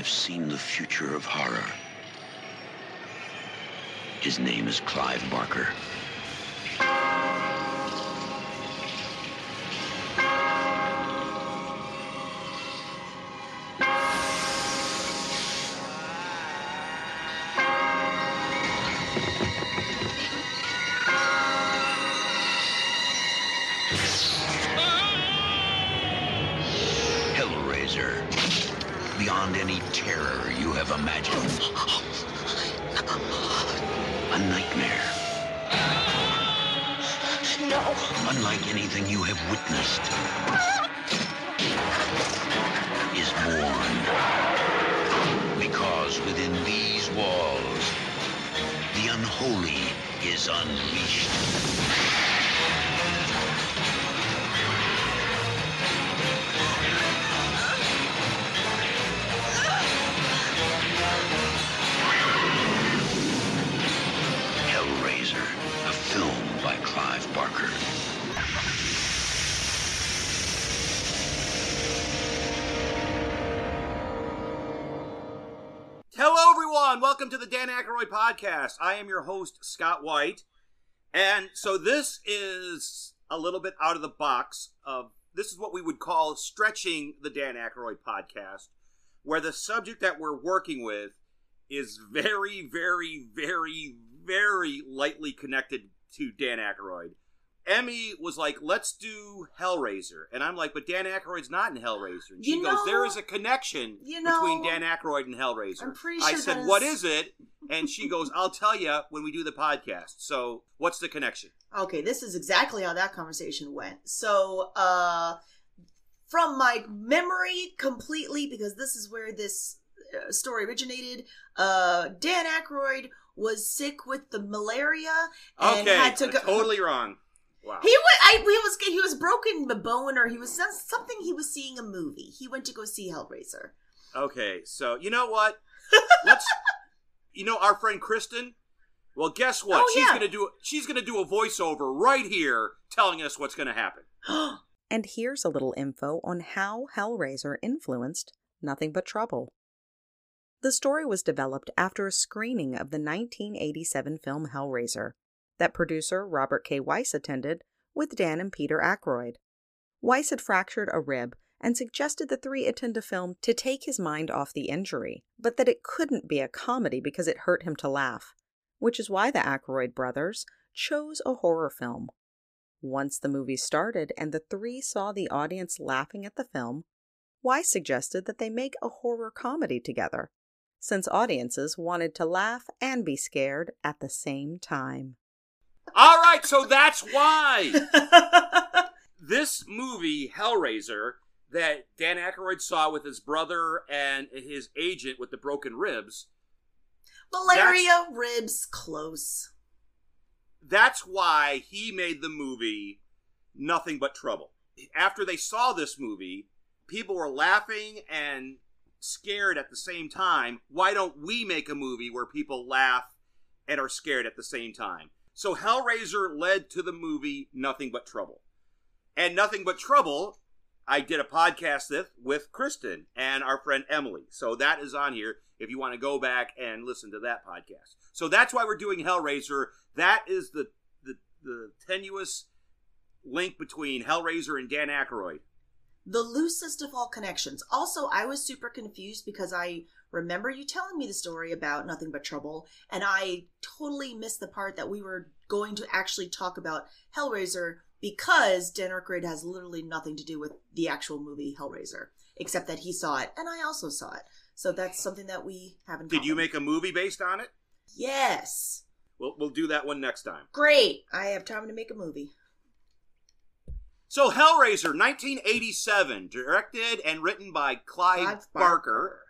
have seen the future of horror. His name is Clive Barker. Witnessed, is born. Because within these walls, the unholy is unleashed. Dan Aykroyd podcast. I am your host, Scott White. And so this is a little bit out of the box of this is what we would call stretching the Dan Aykroyd podcast, where the subject that we're working with is very, very, very, very lightly connected to Dan Aykroyd. Emmy was like, let's do Hellraiser. And I'm like, but Dan Aykroyd's not in Hellraiser. And she You goes, know- there is a connection you between Dan Aykroyd and Hellraiser. I'm pretty I said, what is- is it? And she goes, I'll tell you when we do the podcast. So what's the connection? Okay, this is exactly how that conversation went. So, uh, from my memory completely, because this is where this uh, story originated, uh, Dan Aykroyd was sick with the malaria and Okay, had to go. totally wrong. Wow. He went. I he was he was broken the bone, or he was something. He was seeing a movie. He went to go see Hellraiser. Okay, so you know what? Let's. You know our friend Christin. Well, guess what? Oh, she's yeah. gonna do. She's gonna do a voiceover right here, telling us what's gonna happen. And here's a little info on how Hellraiser influenced Nothing But Trouble. The story was developed after a screening of the 1987 film Hellraiser that producer Robert K. Weiss attended with Dan and Peter Aykroyd. Weiss had fractured a rib and suggested the three attend a film to take his mind off the injury, but that it couldn't be a comedy because it hurt him to laugh, which is why the Aykroyd brothers chose a horror film. Once the movie started and the three saw the audience laughing at the film, Weiss suggested that they make a horror comedy together, since audiences wanted to laugh and be scared at the same time. All right, so that's why this movie Hellraiser that Dan Aykroyd saw with his brother and his agent with the broken ribs. Malaria, ribs, close. That's why he made the movie Nothing But Trouble. After they saw this movie, people were laughing and scared at the same time. Why don't we make a movie where people laugh and are scared at the same time? So Hellraiser led to the movie Nothing But Trouble. And Nothing But Trouble, I did a podcast with, with Christin and our friend Emily. So that is on here if you want to go back and listen to that podcast. So that's why we're doing Hellraiser. That is the the, the tenuous link between Hellraiser and Dan Aykroyd. The loosest of all connections. Also, I was super confused because I remember you telling me the story about Nothing But Trouble, and I totally missed the part that we were going to actually talk about Hellraiser because Dan Aykroyd has literally nothing to do with the actual movie Hellraiser, except that he saw it and I also saw it. So that's something that we haven't Did you make a movie based on it? Yes. We'll, we'll do that one next time. Great. I have time to make a movie. So Hellraiser, 1987, directed and written by Clive, Clive Barker,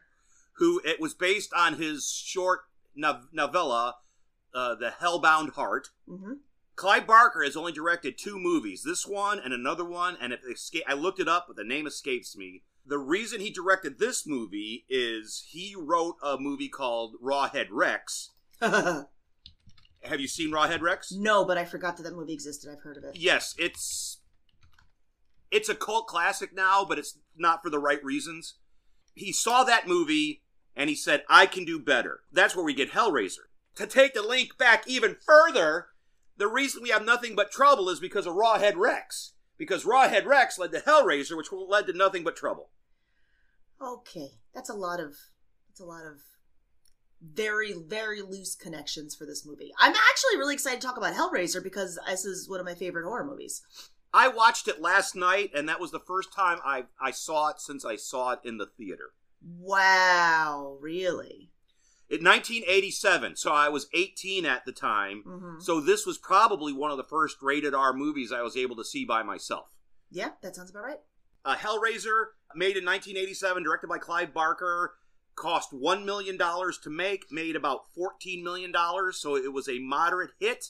who it was based on his short no- novella, uh, The Hellbound Heart. hmm Clive Barker has only directed two movies, this one and another one, and it esca- I looked it up, but the name escapes me. The reason he directed this movie is he wrote a movie called Rawhead Rex. Have you seen Rawhead Rex? no, but I forgot that that movie existed. I've heard of it. Yes, it's it's a cult classic now, but it's not for the right reasons. He saw that movie and he said, I can do better. That's where we get Hellraiser. To take the link back even further, the reason we have nothing but trouble is because of Rawhead Rex. Because Rawhead Rex led to Hellraiser, which led to nothing but trouble. Okay, that's a lot of that's a lot of very very loose connections for this movie. I'm actually really excited to talk about Hellraiser because this is one of my favorite horror movies. I watched it last night, and that was the first time I, I saw it since I saw it in the theater. Wow, really? In 1987, so I was 18 at the time. Mm-hmm. So this was probably one of the first rated R movies I was able to see by myself. Yeah, that sounds about right. Uh, Hellraiser, made in 1987, directed by Clive Barker, cost $1 million to make, made about $14 million, so it was a moderate hit,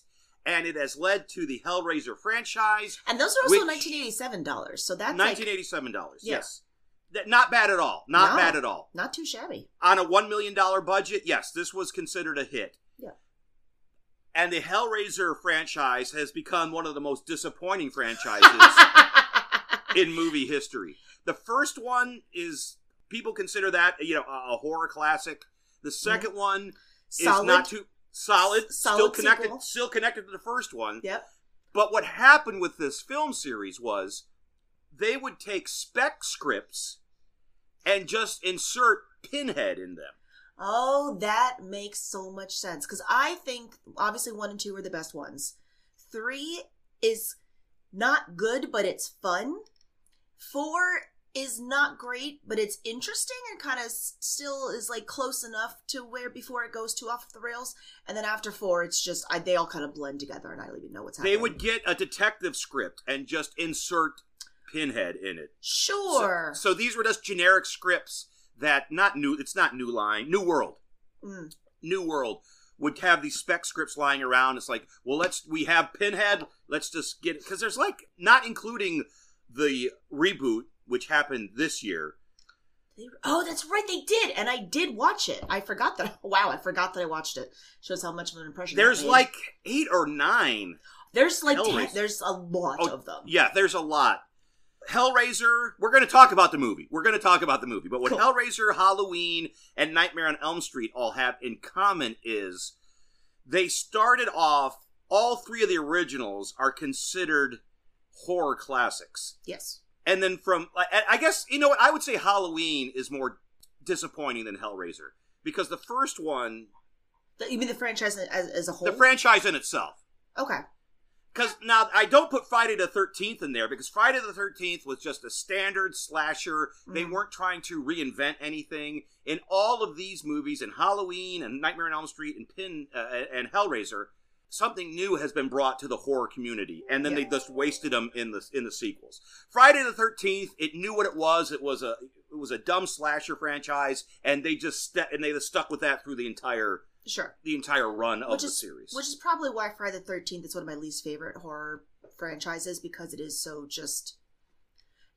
and it has led to the Hellraiser franchise. And those are also Which- 1987 dollars, so that's like $1987, Yeah. yes. Not bad at all. Not No. bad at all. not too shabby. On a $1 million budget, yes, this was considered a hit. Yeah. And the Hellraiser franchise has become one of the most disappointing franchises in movie history. The first one is people consider that you know a, a horror classic. The mm-hmm. 2nd one is Solid. not too solid, S- still connected, sequel. still connected to the first one. Yep. But what happened with this film series was they would take spec scripts and just insert Pinhead in them. Oh, that makes so much sense because I think obviously one and two are the best ones. Three is not good, but it's fun. Four is not great, but it's interesting and kind of still is like close enough to where before it goes too off the rails. And then after four, it's just I, they all kind of blend together, and I don't even know what's happening. They would get a detective script and just insert Pinhead in it. Sure. So, these were just generic scripts that not new. It's not New Line, New World. Mm. New World would have these spec scripts lying around. It's like, well, let's we have Pinhead. Let's just get it because there's like not including the reboot which happened this year. Oh, that's right, they did, and I did watch it. I forgot that. Wow, I forgot that I watched it. Shows how much of an impression. There's like eight or nine. there's like ten, there's a lot Oh, of them. Yeah, there's a lot. Hellraiser, we're going to talk about the movie. We're going to talk about the movie. But what Cool. Hellraiser, Halloween, and Nightmare on Elm Street all have in common is they started off, all three of the originals are considered horror classics. Yes. And then from, I I guess, you know what? I would say Halloween is more disappointing than Hellraiser. Because the first one, you mean the franchise as, as a whole? the franchise in itself, okay. Because now I don't put Friday the Thirteenth in there because Friday the Thirteenth was just a standard slasher. They Mhm. weren't trying to reinvent anything. In all of these movies, in Halloween and Nightmare on Elm Street and Pin uh, and Hellraiser, something new has been brought to the horror community, and then they just wasted them in the in the sequels. Friday the Thirteenth, it knew what it was. It was a it was a dumb slasher franchise, and they just st- and they just stuck with that through the entire Sure. the entire run of which the is series. which is probably why Friday the Thirteenth is one of my least favorite horror franchises because it is so just.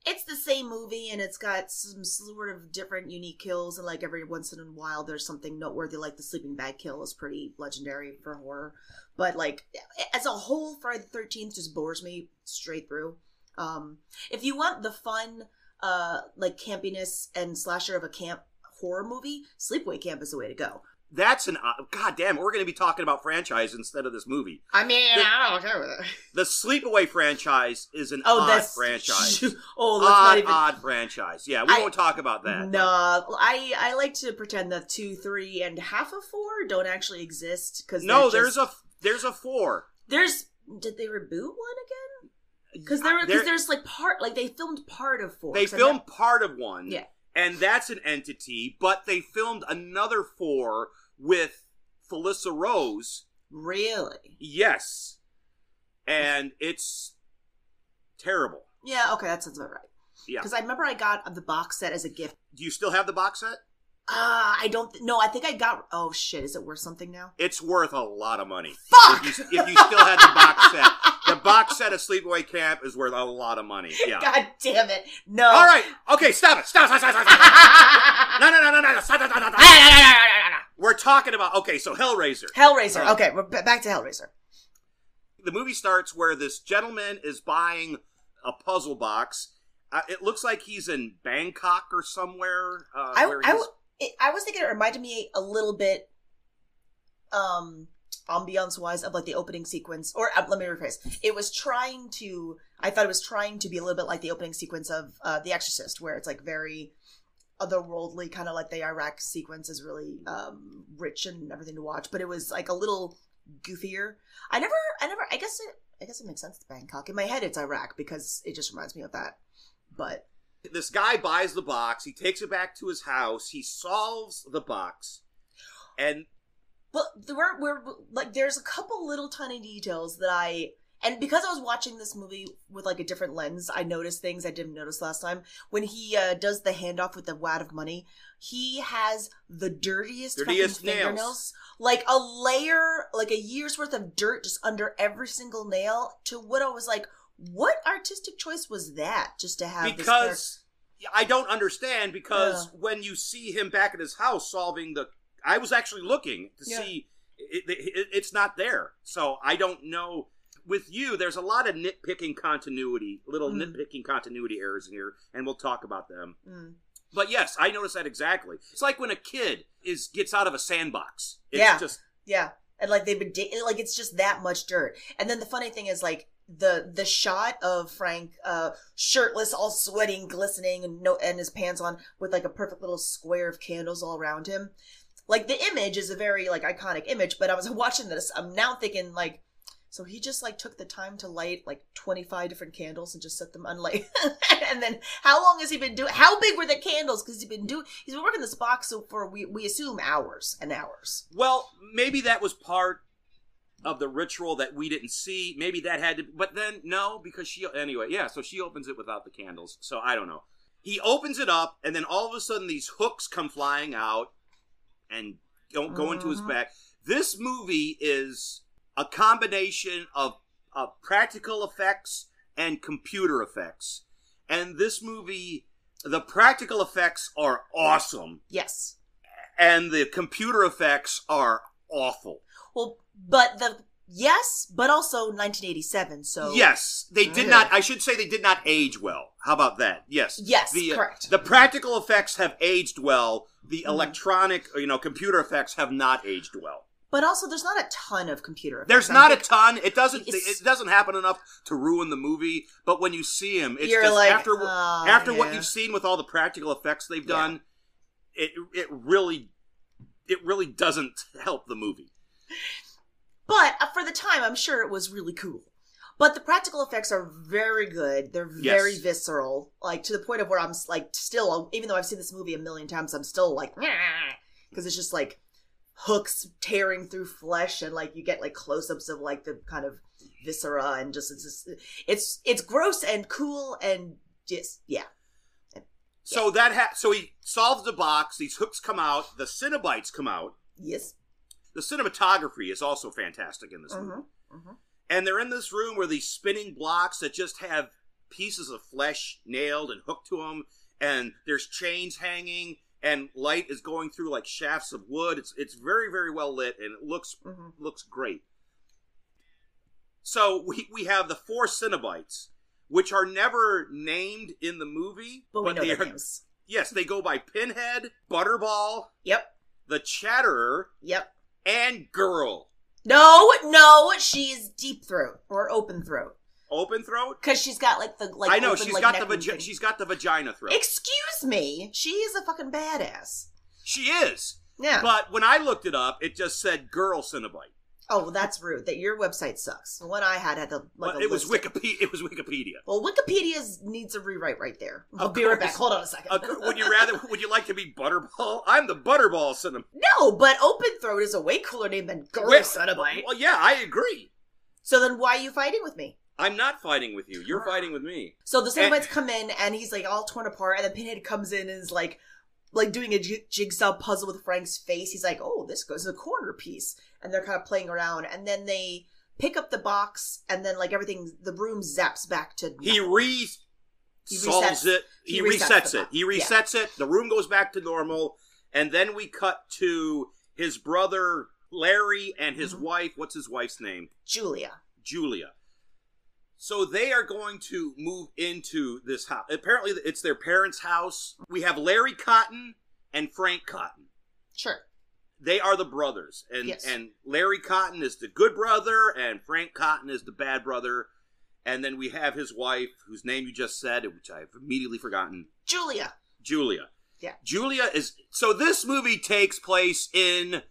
It's the same movie and it's got some sort of different unique kills and like every once in a while there's something noteworthy like the sleeping bag kill is pretty legendary for horror, but like as a whole, Friday the Thirteenth just bores me straight through. Um, if you want the fun, uh, like campiness and slasher of a camp horror movie, Sleepaway Camp is the way to go. That's an uh, god damn. We're going to be talking about franchise instead of this movie. I mean, The- I don't care with it. The Sleepaway franchise is an Oh, odd that's franchise. oh, let's odd, not even. odd franchise. Yeah, we I- won't talk about that. No, I I like to pretend that two, three, and half of four don't actually exist because no, there's a there's a four. there's did they reboot one again? Because there There- because there's like part like they filmed part of four. They filmed part of one. Yeah. and that's an entity. But they filmed another four with Felissa Rose. really. Yes, and it's terrible. Yeah, okay, that sounds about right. Yeah. Because I remember I got the box set as a gift. Do you still have the box set? Ah, I don't. Th- no, I think I got. Oh shit, is it worth something now? It's worth a lot of money. Fuck! If you, if you still had the box set, the box set of Sleepaway Camp is worth a lot of money. Yeah. God damn it! No. All right. Okay. Stop it. Stop. Stop. Stop. Stop. stop. no. No. No. No. No. Stop, stop, stop, stop. We're talking about. Okay. So Hellraiser. Hellraiser. Oh. Okay, we're b- back to Hellraiser. The movie starts where this gentleman is buying a puzzle box. Uh, it looks like he's in Bangkok or somewhere. Uh, I, where I, it, I was thinking it reminded me a little bit, um, ambiance wise of like the opening sequence. Or uh, let me rephrase. It was trying to. I thought it was trying to be a little bit like the opening sequence of uh, The Exorcist, where it's like very otherworldly, kind of like the Iraq sequence is really um, rich and everything to watch. But it was like a little goofier. I never, I never. I guess it. I guess it makes sense to Bangkok. In my head, it's Iraq because it just reminds me of that. But This guy buys the box. He takes it back to his house. He solves the box, and But there were, were like there's a couple little tiny details that I and because I was watching this movie with like a different lens, I noticed things I didn't notice last time. When he uh, does the handoff with the wad of money, he has the dirtiest, Dirtiest fucking nails. fingernails, like a layer, like a year's worth of dirt just under every single nail. To what I was like, what artistic choice was that? Just to have this because I don't understand because Yeah. when you see him back at his house solving the, I was actually looking to Yeah. see it, it, it's not there, so I don't know. With you, there's a lot of nitpicking continuity, little Mm. nitpicking continuity errors in here, and we'll talk about them. Mm. But yes, I noticed that exactly. It's like when a kid is gets out of a sandbox. It's Yeah. just Yeah, and like they've been da- like it's just that much dirt. And then the funny thing is like the the shot of Frank uh shirtless, all sweating, glistening, and no and his pants on with like a perfect little square of candles all around him. Like the image is a very like iconic image, but I was watching this, I'm now thinking like. So he just like took the time to light like 25 different candles and just set them unlight. and then how long has he been doing? How big were the candles? Because he's been doing, he's been working this box so for we we assume hours and hours. Well, maybe that was part of the ritual that we didn't see. Maybe that had to, but then no, because she anyway. Yeah, so she opens it without the candles. So I don't know. He opens it up, and then all of a sudden these hooks come flying out and go, go into his Mhm. back. This movie is a combination of, of practical effects and computer effects, and this movie. The practical effects are awesome, Yes. and the computer effects are awful. Well, but the yes, but also 1987. So Yes, they did not. I should say they did not age well. How about that? Yes. Yes, the, uh, correct. The practical effects have aged well. The Mhm. electronic, you know, computer effects have not aged well. But also, there's not a ton of computer. Effects. There's not a ton. It doesn't. It's- It doesn't happen enough to ruin the movie. But when you see him, it's just like, after "Oh, after what you've seen with all the practical effects they've Yeah. done, it it really it really doesn't help the movie. But uh, for the time, I'm sure it was really cool. But the practical effects are very good. They're Yes. very visceral, like to the point of where I'm like still, even though I've seen this movie a million times, I'm still like because it's just like hooks tearing through flesh, and like you get like close-ups of like the kind of viscera, and just it's just, it's it's gross and cool and just yeah. So that ha- so he solves the box. These hooks come out. The Cenobites come out. Yes. The cinematography is also fantastic in this movie. Mhm, mhm. And they're in this room where these spinning blocks that just have pieces of flesh nailed and hooked to them, and there's chains hanging, and light is going through like shafts of wood. It's it's very very well lit, and it looks Mhm. looks great. So we we have the four Cenobites, which are never named in the movie, But we know they are names. yes they go by Pinhead, Butterball, Yep. the Chatterer, Yep. and Girl. No, no, she's deep throat or open throat Open throat. because she's got like the like. I know open, she's like, got the vagi- she's got the vagina throat. Excuse me, she is a fucking badass. she is. Yeah. But when I looked it up, it just said girl Cenobite. oh, well, that's rude. That your website sucks. The one I had had the like Well, it was Wikipedia. It was Wikipedia. Well, Wikipedia needs a rewrite right there. I'll Of be right back. Hold on a second. Uh, would you rather? Would you like to be Butterball? I'm the Butterball Cenobite. no, but open throat is a way cooler name than girl Well- Cenobite. Well, yeah, I agree. So then, why are you fighting with me? I'm not fighting with you. You're fighting with me. So the And- come in, and he's like all torn apart, and then Pinhead comes in and is like, like doing a j- jigsaw puzzle with Frank's face. He's like, "Oh, this goes in a corner piece," and they're kind of playing around, and then they pick up the box, and then like everything, the room zaps back to He re He solves resets- it. he He, resets resets, it. He Yeah. resets it. The room goes back to normal, and then we cut to his brother Larry and his Mhm. wife. What's his wife's name? Julia. Julia. So they are going to move into this house. Apparently, it's their parents' house. We have Larry Cotton and Frank Cotton. Sure. They are the brothers, and Yes. and Larry Cotton is the good brother, and Frank Cotton is the bad brother. And then we have his wife, whose name you just said, which I've immediately forgotten, Julia. Julia. Yeah. Julia is so this movie takes place in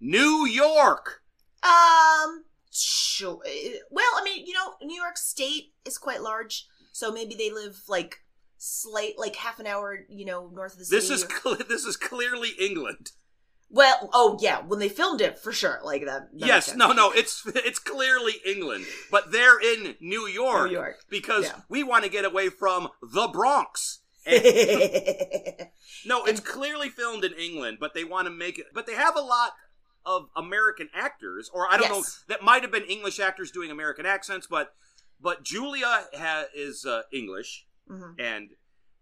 New York. Um, sure. Eh, well, I mean, you know, New York State is quite large, so maybe they live like slight, like half an hour, you know, north of the city. This is cl- this is clearly England. well, oh yeah, when they filmed it for sure, like that. that yes, no, no, it's it's clearly England, but they're in New York, New York. because Yeah. we want to get away from the Bronx. And- no, it's clearly filmed in England, but they want to make it. But they have a lot of American actors, or I don't know, that might have been English actors doing American accents, but but Julia ha- is uh, English, Mhm. and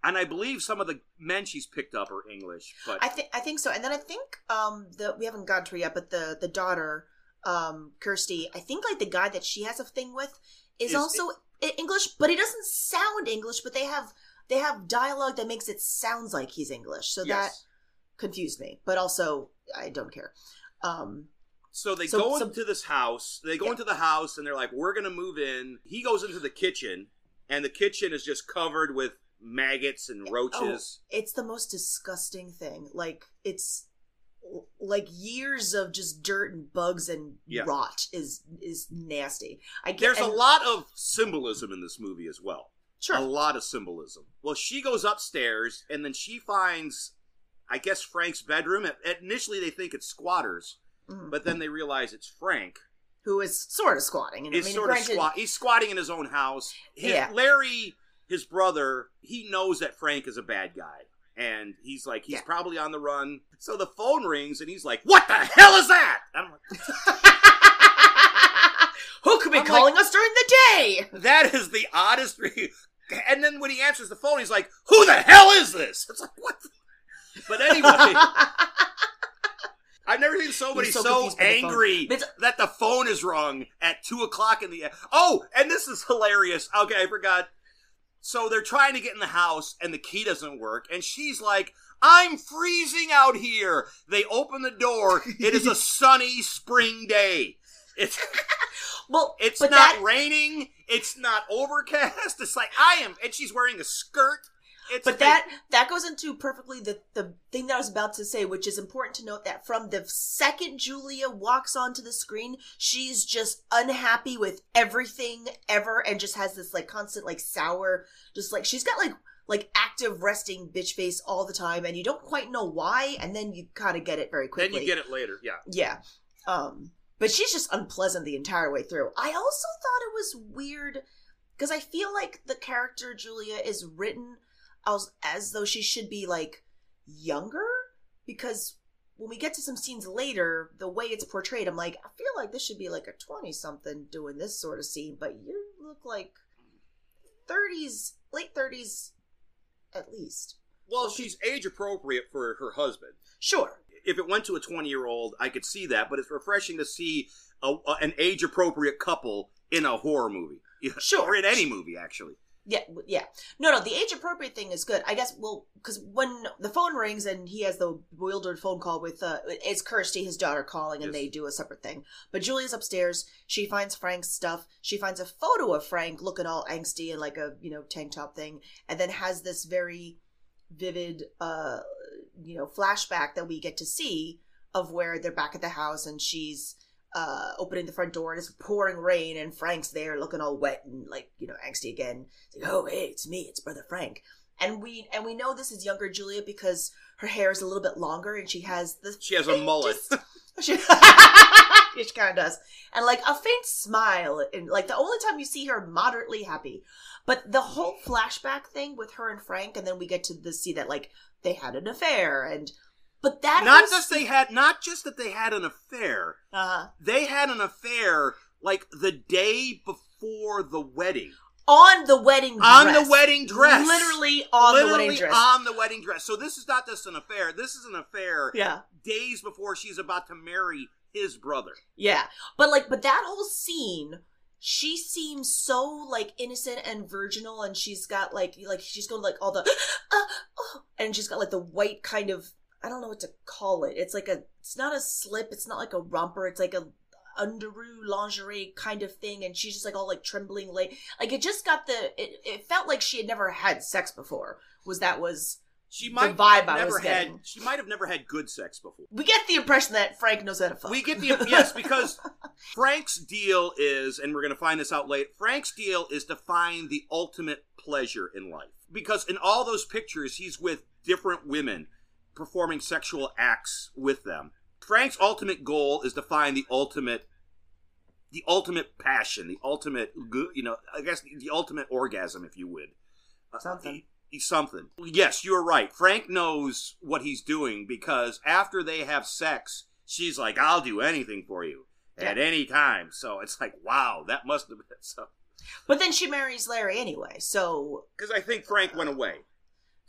and I believe some of the men she's picked up are English, but I think I think so, and then I think um the we haven't gotten to her yet, but the the daughter um Kirsty, I think like the guy that she has a thing with is, Is- also I- English, but he doesn't sound English, but they have they have dialogue that makes it sounds like he's English, so that confused me, but also I don't care. Um, So they So- go so- into this house. They go Yeah. into the house and they're like, "We're gonna move in." He goes into the kitchen, and the kitchen is just covered with maggots and roaches. it's the most disgusting thing. Like it's like years of just dirt and bugs and Yeah. rot is is nasty. I get There's a lot of symbolism in this movie as well. Sure. A lot of symbolism. Well, she goes upstairs and then she finds, I guess, Frank's bedroom. At- Initially, they think it's squatters, Mhm. but then they realize it's Frank. who is sort of squatting. And He's I mean, sort of squat. He's squatting in his own house. His, Yeah. Larry, his brother, he knows that Frank is a bad guy, and he's like, he's Yeah. probably on the run. So the phone rings, and he's like, "What the hell is that?" I'm like, Who could be I'm calling us during the day? that is the oddest. Re- and then when he answers the phone, he's like, "Who the hell is this?" It's like, what? the- But anyway, I've never seen somebody so so, by the angry that the phone is rung at two o'clock in the. Oh, and this is hilarious. Okay, I forgot. So they're trying to get in the house, and the key doesn't work, and she's like. I'm freezing out here. They open the door. It is a sunny spring day. It's well, it's not that, raining. It's not overcast. It's like I am, and she's wearing a skirt. It's but that that goes into perfectly the the thing that I was about to say, which is important to note that from the second Julia walks onto the screen, she's just unhappy with everything ever, and just has this like constant like sour, just like she's got like like active resting bitch face all the time, and you don't quite know why, and then you kind of get it very quickly. then you get it later. Yeah, Yeah. Um, but she's just unpleasant the entire way through. I also thought it was weird because I feel like the character Julia is written as as though she should be like younger because when we get to some scenes later, the way it's portrayed, I'm like, I feel like this should be like a 20 something doing this sort of scene, but you look like 30s, late 30s at least. well, she's age appropriate for her husband. Sure. If it went to a twenty-year-old, I could see that, but it's refreshing to see a, a- an age-appropriate couple in a horror movie, Sure. or in any movie actually. Yeah, yeah. No, no, the age appropriate thing is good. I guess, well, because when the phone rings and he has the bewildered phone call with, uh, it's Kirsty, his daughter, calling, and Yes. they do a separate thing. But Julia's upstairs. She finds Frank's stuff. She finds a photo of Frank looking all angsty and like a, you know, tank top thing, and then has this very vivid, uh, you know, flashback that we get to see of where they're back at the house and she's uh, opening the front door and it's pouring rain and Frank's there looking all wet and like you know angsty again. It's like, oh hey, it's me, it's brother Frank. And we and we know this is younger Julia because her hair is a little bit longer and she has the She has a mullet. she, she kind of does, and like a faint smile, and like the only time you see her moderately happy. But the whole flashback thing with her and Frank, and then we get to the see that like they had an affair, and but that not just they had, not just that they had an affair. uh, They had an affair like the day before the wedding. on the wedding On dress. the wedding dress. literally on Literally the wedding dress. on the wedding dress. So this is not just an affair. This is an affair yeah, days before she's about to marry his brother. yeah, but like, but that whole scene. She seems so like innocent and virginal, and she's got like like she's going like all the, uh, oh, and she's got like the white kind of I don't know what to call it. It's like a it's not a slip, it's not like a romper, it's like a underoo lingerie kind of thing and she's just like all like trembling late like it just got the it, it felt like she had never had sex before was that was She might vibe have I never was had. getting. She might have never had good sex before. we get the impression that frank knows how to fuck We get the yes because Frank's deal is, and we're going to find this out late. Frank's deal is to find the ultimate pleasure in life because in all those pictures, he's with different women performing sexual acts with them. Frank's ultimate goal is to find the ultimate, the ultimate passion, the ultimate, you know, I guess the, ultimate orgasm, if you would. Uh, Something. he- he's something. Yes, you're right. Frank knows what he's doing because after they have sex, she's like, "I'll do anything for you at any time." So it's like, wow, that must have been so. but then she marries larry anyway so Because I think Frank went away.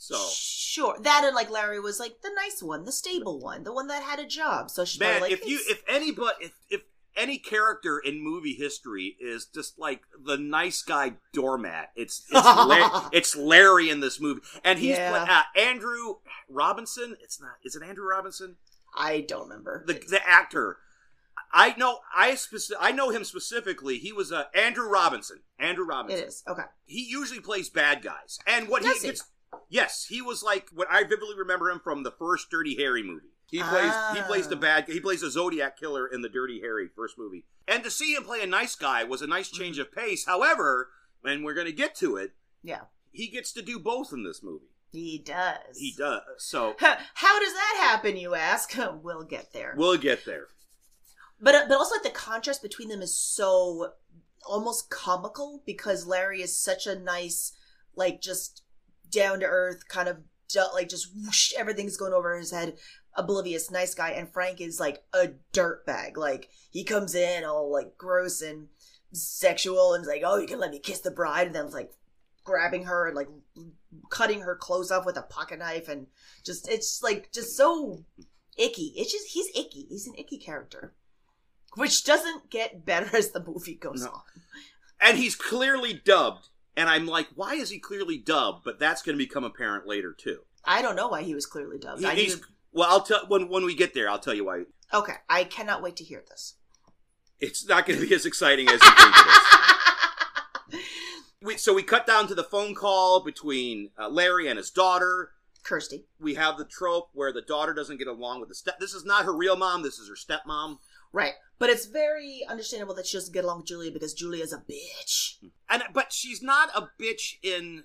So sure that and like larry was like the nice one the stable one the one that had a job so she's man, like if you "It's- if anybody if if any character in movie history is just like the nice guy doormat, it's it's, La- it's Larry in this movie, and he's Yeah. uh, Andrew Robinson. It's not. Is it Andrew Robinson? i don't remember the the actor. I know I speci- I know him specifically. He was uh, Andrew Robinson. Andrew Robinson. is okay He usually plays bad guys, and what Does he? gets. Yes, he was like what I vividly remember him from the first Dirty Harry movie. He plays he plays the Ah. bad he plays a Zodiac killer in the Dirty Harry first movie. And to see him play a nice guy was a nice change of pace. However, and we're going to get to it, yeah he gets to do both in this movie. he does He does. So How does that happen, you ask? We'll get there. we'll get there. But uh, but also like the contrast between them is so almost comical because Larry is such a nice, like just down to earth kind of like just whoosh, everything's going over his head, oblivious nice guy, and Frank is like a dirt bag. Like he comes in all like gross and sexual and is like, oh, you can let me kiss the bride, and then it's like grabbing her and like cutting her clothes off with a pocket knife and just it's like just so icky. It's just he's icky. He's an icky character, which doesn't get better as the movie goes No. on. and he's clearly dubbed and i'm like why is he clearly dubbed but that's going to become apparent later too I don't know why he was clearly dubbed. He- I he's, well i'll tell when when we get there i'll tell you why okay, I cannot wait to hear this. it's not going to be as exciting as you think it is we, so we cut down to the phone call between uh, larry and his daughter Kirsty. we have the trope where the daughter doesn't get along with the step this is not her real mom this is her stepmom Right. But it's very understandable that she doesn't get along with Julia because Julia's a bitch. and but she's not a bitch in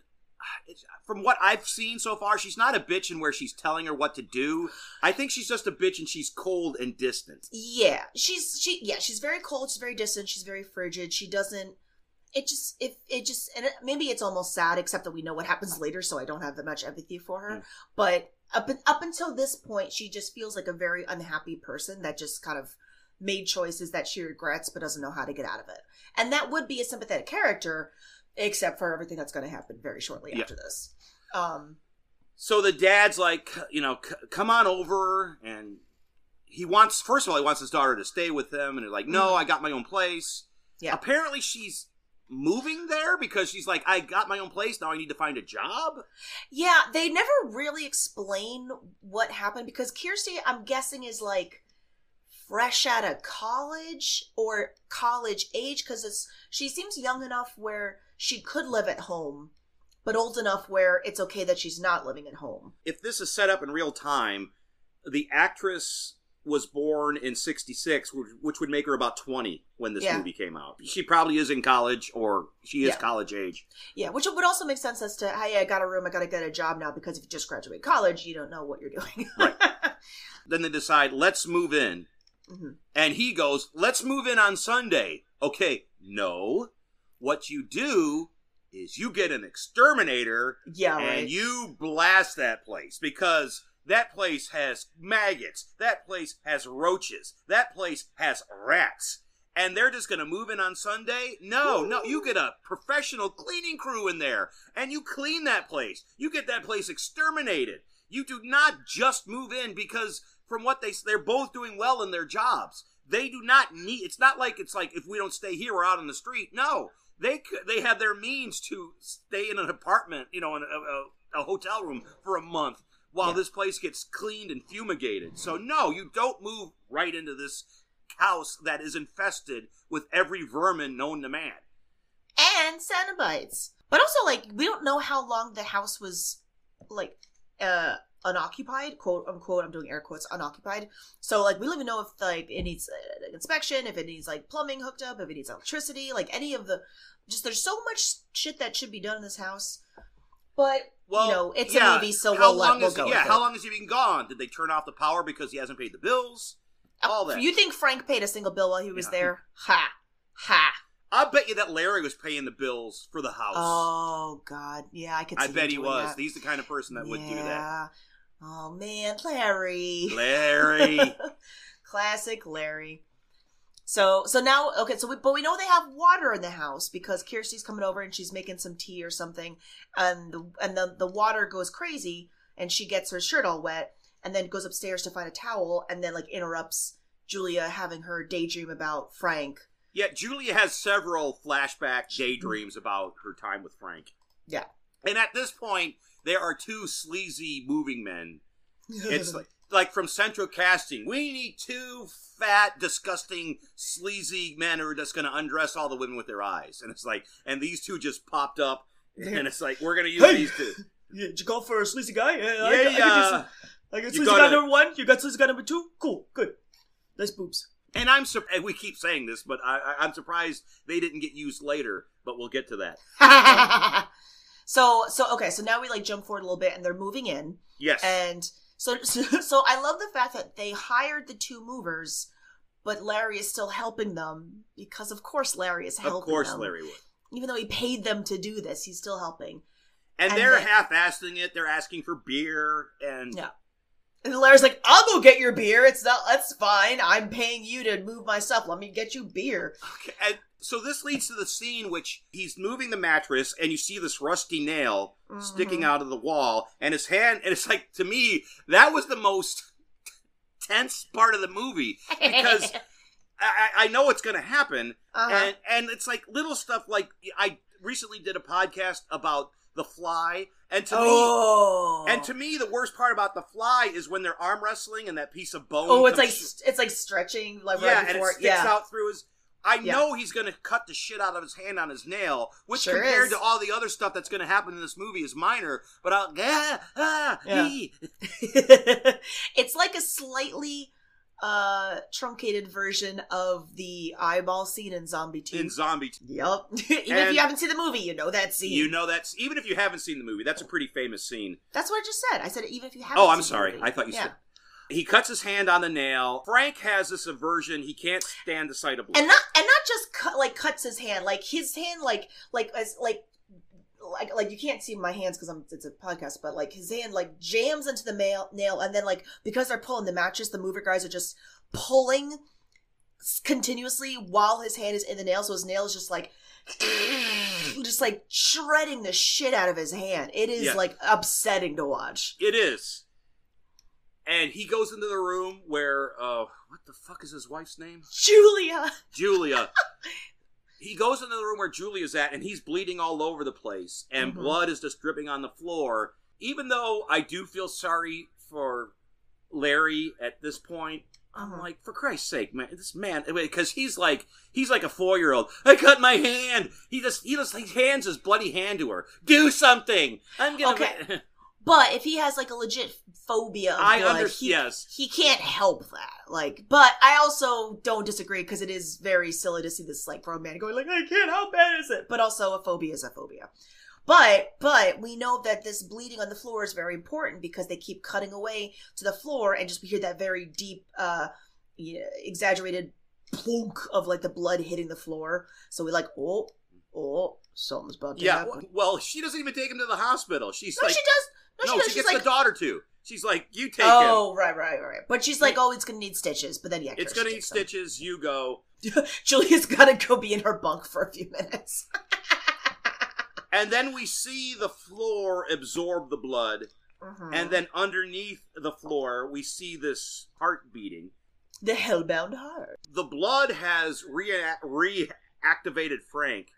from what I've seen so far, she's not a bitch in where she's telling her what to do. I think she's just a bitch and she's cold and distant. Yeah. She's she yeah, she's very cold, she's very distant, she's very frigid. She doesn't it just if it just and it, maybe it's almost sad except that we know what happens later so I don't have that much empathy for her. Mm. But up up until this point she just feels like a very unhappy person that just kind of made choices that she regrets but doesn't know how to get out of it. And that would be a sympathetic character except for everything that's going to happen very shortly Yeah. after this. Um So the dad's like, you know, c- come on over, and he wants. First of all, he wants his daughter to stay with him, and they're like, no, Mhm. I got my own place. Yeah. Apparently, she's moving there because she's like, I got my own place. Now I need to find a job. Yeah, they never really explain what happened because Kirsty, I'm guessing, is like fresh out of college or college age because it's she seems young enough where she could live at home, but old enough where it's okay that she's not living at home. if this is set up in real time, the actress was born in 66, which, which would make her about 20 when this Yeah. movie came out. She probably is in college or she is Yeah. college age. Yeah, which would also make sense as to hey, I got a room, I got to get a job now because if you just graduate college, you don't know what you're doing. Right. Then they decide, let's move in. Mhm. And he goes, let's move in on Sunday. Okay, no. What you do is you get an exterminator Yeah, right. and you blast that place because that place has maggots. That place has roaches. That place has rats. And they're just going to move in on Sunday? No, no. You get a professional cleaning crew in there and you clean that place. You get that place exterminated. You do not just move in because from what they they're both doing well in their jobs. They do not need it's not like it's like if we don't stay here we're out on the street. No. they they have their means to stay in an apartment, you know, in a, a, a hotel room for a month while Yeah. this place gets cleaned and fumigated. So no, you don't move right into this house that is infested with every vermin known to man. and Cenobites. But also, like, we don't know how long the house was, like, uh, unoccupied, quote unquote. I'm doing air quotes, unoccupied. So, like, we don't even know if like it needs uh, inspection, if it needs like plumbing hooked up, if it needs electricity, like any of the. Just there's so much shit that should be done in this house. But Well, you know, it's yeah, a movie, so how we'll, let, long we'll is go. yeah? How it. long has he been gone? Did they turn off the power because he hasn't paid the bills? all that. You think Frank paid a single bill while he was Yeah. there? Ha ha. I bet you that Larry was paying the bills for the house. Oh God, yeah, I could. See I bet he was. that. He's the kind of person that would do that. Oh man, Larry. Larry. Classic Larry. So so now okay, so we but we know they have water in the house because Kirsty's coming over and she's making some tea or something, and the and the the water goes crazy and she gets her shirt all wet and then goes upstairs to find a towel and then like interrupts Julia having her daydream about Frank. Yeah, Julia has several flashback daydreams about her time with Frank. Yeah. And at this point, there are two sleazy moving men. It's like like from Central Casting. We need two fat, disgusting, sleazy men who are just going to undress all the women with their eyes. And it's like, and these two just popped up, and it's like, we're going to use Hey! these two. Yeah, did you go for a sleazy guy? Yeah, I, Yeah, I, I, yeah. got this- I got sleazy gotta- guy number one. You got sleazy guy number two. Cool, good. Nice boobs. And I'm sur- and we keep saying this, but I, I, I'm surprised they didn't get used later. But we'll get to that. Um, so so okay, so now we like jump forward a little bit and they're moving in. Yes. And so, so, so I love the fact that they hired the two movers, but Larry is still helping them because, of course, Larry is helping. of course, them. Larry would. Even though he paid them to do this, he's still helping. And, And they're they- half-assing it. They're asking for beer, and Yeah. And Larry's like, "I'll go get your beer. It's not. That's fine. I'm paying you to move myself. Let me get you beer." Okay, and so this leads to the scene which he's moving the mattress, and you see this rusty nail sticking Mhm. out of the wall, and his hand, and it's like to me that was the most tense part of the movie because I, I I know it's going to happen, Uh-huh. and and it's like little stuff like I recently did a podcast about the fly, and to me. oh, And to me, the worst part about the fly is when they're arm wrestling and that piece of bone. oh, it's like sh- it's like stretching like yeah, right and it sticks yeah, out through his. I Yeah. know he's going to cut the shit out of his hand on his nail, which Sure compared is. to all the other stuff that's going to happen in this movie is minor. But I'll ah, ah, Yeah. it's like a slightly uh truncated version of the eyeball scene in Zombie 2. in zombie. 2. yep. Even if you haven't seen the movie, you know that scene. You know that's even if you haven't seen the movie, that's a pretty famous scene. That's what I just said. I said even if you haven't Oh, I'm sorry. I thought you Yeah. said. He cuts his hand on the nail. Frank has this aversion; he can't stand the sight of blood. And not and not just cut like cuts his hand, like his hand like like as like like like you can't see my hands because I'm it's a podcast, but like his hand like jams into the nail nail, and then like because they're pulling the mattress, the mover guys are just pulling continuously while his hand is in the nail, so his nail is just like just like shredding the shit out of his hand. It is Yeah. like upsetting to watch. It is. And he goes into the room where uh what the fuck is his wife's name? Julia. Julia. he goes into the room where Julia's at and he's bleeding all over the place and Mhm. blood is just dripping on the floor. Even though I do feel sorry for Larry at this point, I'm Mhm. like, for Christ's sake, man, this man, because he's like, he's like a four year old. I cut my hand. He just, he just, he hands his bloody hand to her. Do something. I'm gonna. Okay. But if he has like a legit phobia of I blood, under- he, yes. he can't help that. Like, but I also don't disagree because it is very silly to see this like grown man going like, I can't. help bad is it? But also, a phobia is a phobia. But but we know that this bleeding on the floor is very important because they keep cutting away to the floor and just we hear that very deep, uh, you know, exaggerated plunk of like the blood hitting the floor. So we like, oh, oh, something's about to Yeah. happen. Well, she doesn't even take him to the hospital. She's No, like, she does. No, no, she does. she gets like, the daughter to. She's like, you take him. Oh, right, right, right. But she's like, oh, it's gonna need stitches. But then yeah, It's gonna need takes them. stitches. You go. Julia's gotta go be in her bunk for a few minutes. And then we see the floor absorb the blood, Mhm. and then underneath the floor we see this heart beating. the hellbound heart. The blood has rea- reactivated Frank,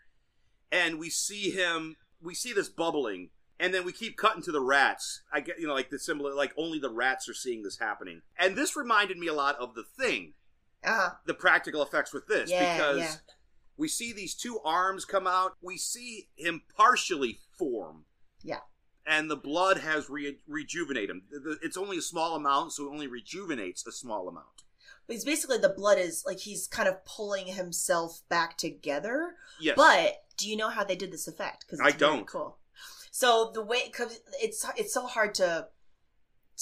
and we see him. We see this bubbling, and then we keep cutting to the rats. I get you know like the similar like only the rats are seeing this happening, and this reminded me a lot of the thing, Uh-huh. the practical effects with this Yeah, because yeah. we see these two arms come out, we see him partially form, Yeah. and the blood has re- rejuvenated him. It's only a small amount, so it only rejuvenates a small amount. But it's basically the blood is like he's kind of pulling himself back together. Yes, But do you know how they did this effect? Because I don't. Cool. So the way cause it's it's so hard to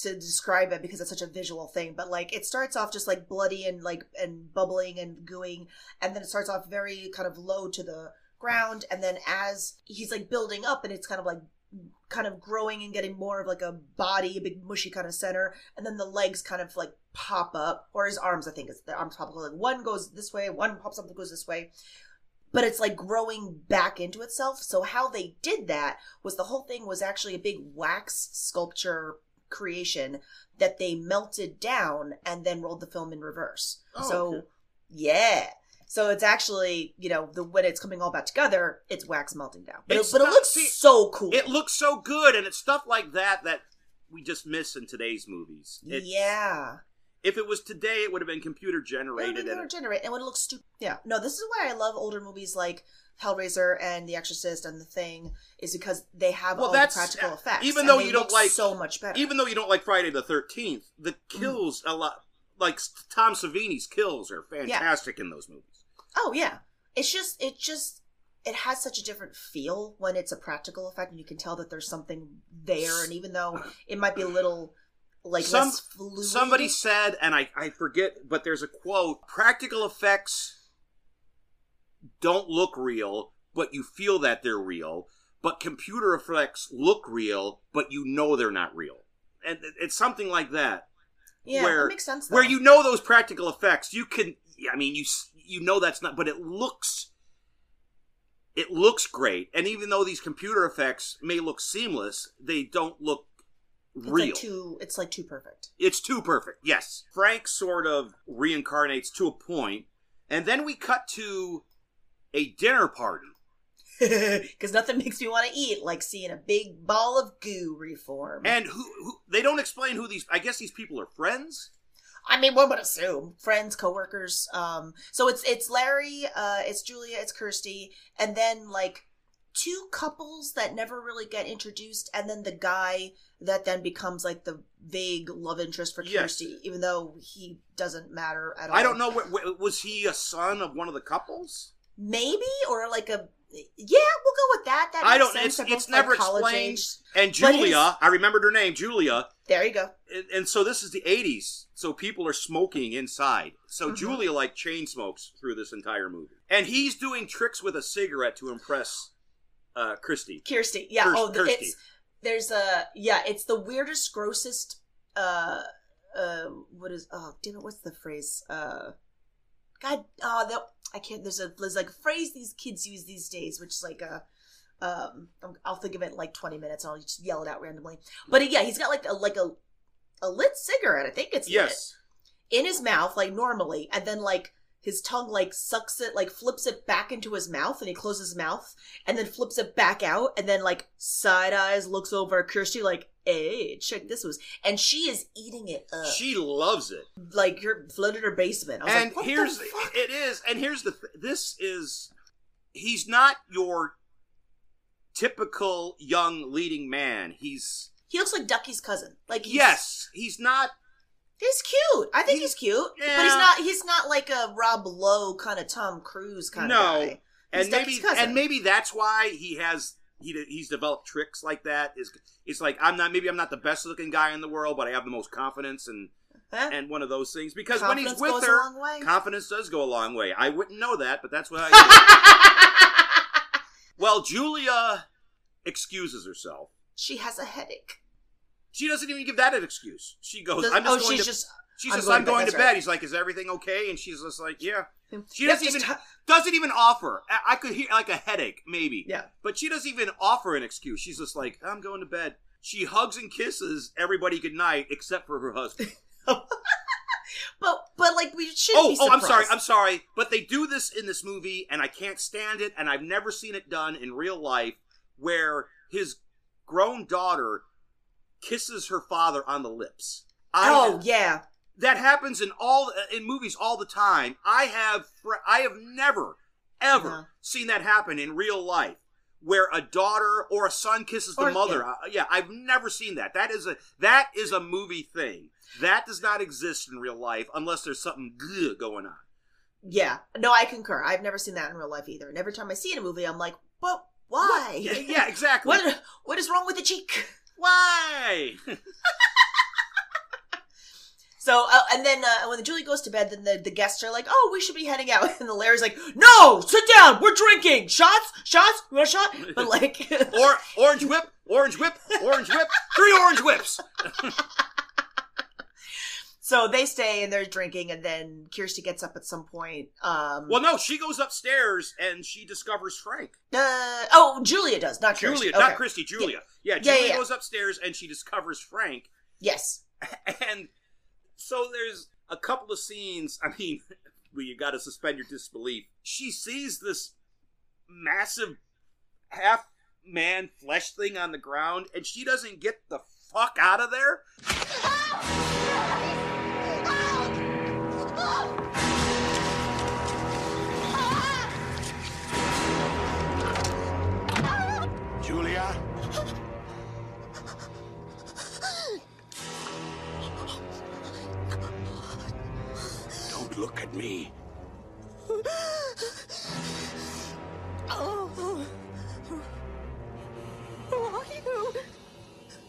to describe it because it's such a visual thing. But like it starts off just like bloody and like and bubbling and gooing, and then it starts off very kind of low to the ground, and then as he's like building up, and it's kind of like kind of growing and getting more of like a body, a big mushy kind of center, and then the legs kind of like pop up, or his arms. I think it's the arms pop up. Like one goes this way, one pops up and goes this way, but it's like growing back into itself. So how they did that was the whole thing was actually a big wax sculpture creation that they melted down and then rolled the film in reverse. Oh, so okay. yeah. So it's actually, you know, the when it's coming all back together, it's wax melting down. But, it, but it looks see, so cool. It looks so good, and it's stuff like that that we just miss in today's movies. It's- yeah. If it was today, it would have been computer It would generated. and more generate and it would look stupid. Yeah. No, this is why I love older movies like Hellraiser and The Exorcist and The Thing is because they have Well, all that's- the practical effects. even though you don't like- so much better. even though you don't like Friday the Thirteenth, the Mm. kills a lot. Like Tom Savini's kills are fantastic in those movies. oh yeah, it's just it just it has such a different feel when it's a practical effect and you can tell that there's something there. And even though it might be a little like Some- less fluid, Somebody said, and I, I forget, but there's a quote: "Practical effects don't look real, but you feel that they're real. But computer effects look real, but you know they're not real." And it's something like that. yeah, where- that makes sense. where you know those practical effects you can i mean you you know that's not but it looks it looks great and even though these computer effects may look seamless they don't look it's real like too it's like too perfect. it's too perfect yes frank sort of reincarnates to a point and then we cut to a dinner party Because nothing makes me want to eat like seeing a big ball of goo reform. and who, who they don't explain who these i guess these people are friends I mean, one would assume friends, coworkers. Um, so it's it's Larry, uh, it's Julia, it's Kirsty, and then like two couples that never really get introduced, and then the guy that then becomes like the vague love interest for Yes. Kirsty, even though he doesn't matter at all. i don't know was he a son of one of the couples maybe or like a yeah, we'll go with that. That I don't- sense. it's- it's never explained. age. and julia i remembered her name julia There you go. and, and so this is the 80s so people are smoking inside so Mhm. julia like chain smokes through this entire movie and he's doing tricks with a cigarette to impress uh christy Kirsty. Yeah. Kirst- oh, Kirsty. it's there's a yeah. It's the weirdest, grossest. Uh, uh, what is? Oh, damn it! What's the phrase? Uh, God. Oh, that I can't. There's a there's like a phrase these kids use these days, which is like a. Um, I'm- I'll think of it in like 20 minutes. and I'll just yell it out randomly. But yeah, he's got like a like a a lit cigarette. I think it's lit yes in his mouth like normally and then like his tongue like sucks it like flips it back into his mouth and he closes his mouth and then flips it back out and then like side eyes looks over at kirsty like hey check this was and she is eating it up. She loves it. Like you're flooded her basement. I was and like, here's the it is and here's the th- this is he's not your typical young leading man. He's he looks like ducky's cousin. Like he's, yes he's not he's cute. I think he's, cute but he's not he's not like a rob lowe kind of tom cruise kind No. of guy He's and maybe and maybe that's why he has he he's developed tricks like that. Is it's like I'm not maybe I'm not the best looking guy in the world but I have the most confidence and Huh? and one of those things. Because Confidence when he's with her confidence does go a long way. I wouldn't know that but that's what I well Julia excuses herself. She has a headache she doesn't even give that an excuse she goes Does- I'm just oh going she's to just she I'm says going I'm to bed, going to that's bed right. he's like is everything okay and she's just like yeah she doesn't even doesn't even offer. I- I could hear like a headache, maybe. Yeah. But she doesn't even offer an excuse. She's just like, I'm going to bed. She hugs and kisses everybody goodnight except for her husband. but but like we should oh, be oh, I'm sorry, surprised. I'm sorry. But they do this in this movie, and I can't stand it. And I've never seen it done in real life, where his grown daughter kisses her father on the lips. I, oh yeah, that happens in all in movies all the time. I have I have never ever Yeah. seen that happen in real life where a daughter or a son kisses the Or- mother. yeah. Uh, yeah, I've never seen that. That is a that is a movie thing. That does not exist in real life unless there's something good going on. yeah. No, I concur. I've never seen that in real life either. And every time I see it in a movie, I'm like, but why? Yeah, yeah, exactly. What what is wrong with the cheek? Why? So uh, and then uh, when Julie goes to bed, then the, the guests are like, "Oh, we should be heading out," and the Larry's like, "No, sit down. We're drinking. Shots, shots. You want a shot?" But like, or orange whip, orange whip, orange whip, three orange whips. So they stay and they're drinking, and then Kirsty gets up at some point. Um, Well, no, she goes upstairs and she discovers Frank. uh, oh, Julia does, not Kirsty. Julia, Okay. not Christy, Julia. Yeah, Yeah, Julia yeah, yeah. goes upstairs and she discovers Frank. Yes. And so there's a couple of scenes, I mean, where you got to suspend your disbelief. She sees this massive half man flesh thing on the ground and she doesn't get the fuck out of there. Don't look at me.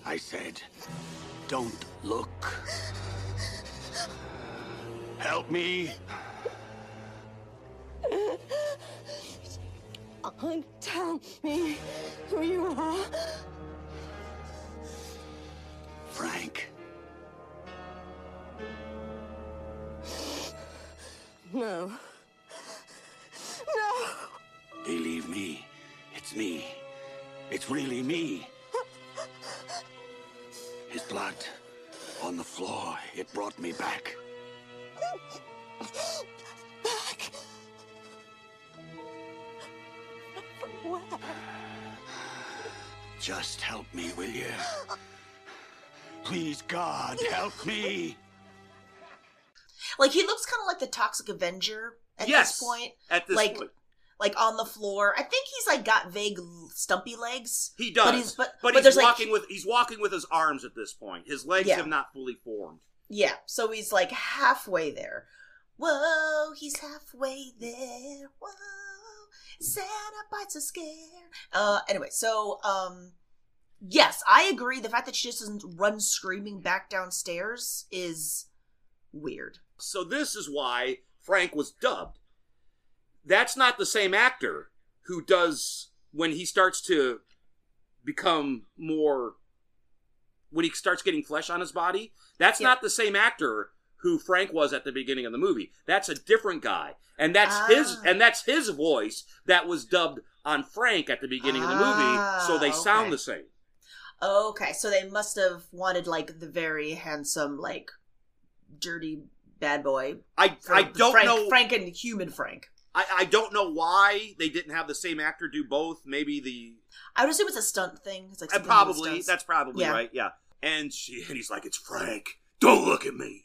I said, don't look. Help me. Tell me who you are. Frank. No. No. Believe me, it's me. It's really me. His blood on the floor, it brought me back. Back. Where? Just help me, will you? Please, God, help me. Like he looks kind of like the Toxic Avenger at yes. this point, At this like point. like on the floor. I think he's like got vague stumpy legs. He does. But he's but, But, but he's there's like walking with he's walking with his arms at this point. His legs Yeah. have not fully formed. yeah. So he's like halfway there. Whoa, he's halfway there. Whoa, Santa bites a scare. Uh, anyway, so um, yes, I agree. The fact that she just doesn't run screaming back downstairs is weird. So this is why Frank was dubbed. That's not the same actor who does when he starts to become more when he starts getting flesh on his body. That's Yeah. not the same actor who Frank was at the beginning of the movie. That's a different guy. And that's his Ah. and that's his voice that was dubbed on Frank at the beginning of the Ah, movie, so they sound okay. the same. Okay, so they must have wanted like the very handsome, like dirty bad boy. I I don't Frank, know Frank and human Frank. I, I don't know why they didn't have the same actor do both. Maybe the I would assume it's a stunt thing. It's like Uh, probably that's probably Yeah. right. Yeah. And she and he's like, "It's Frank. Don't look at me."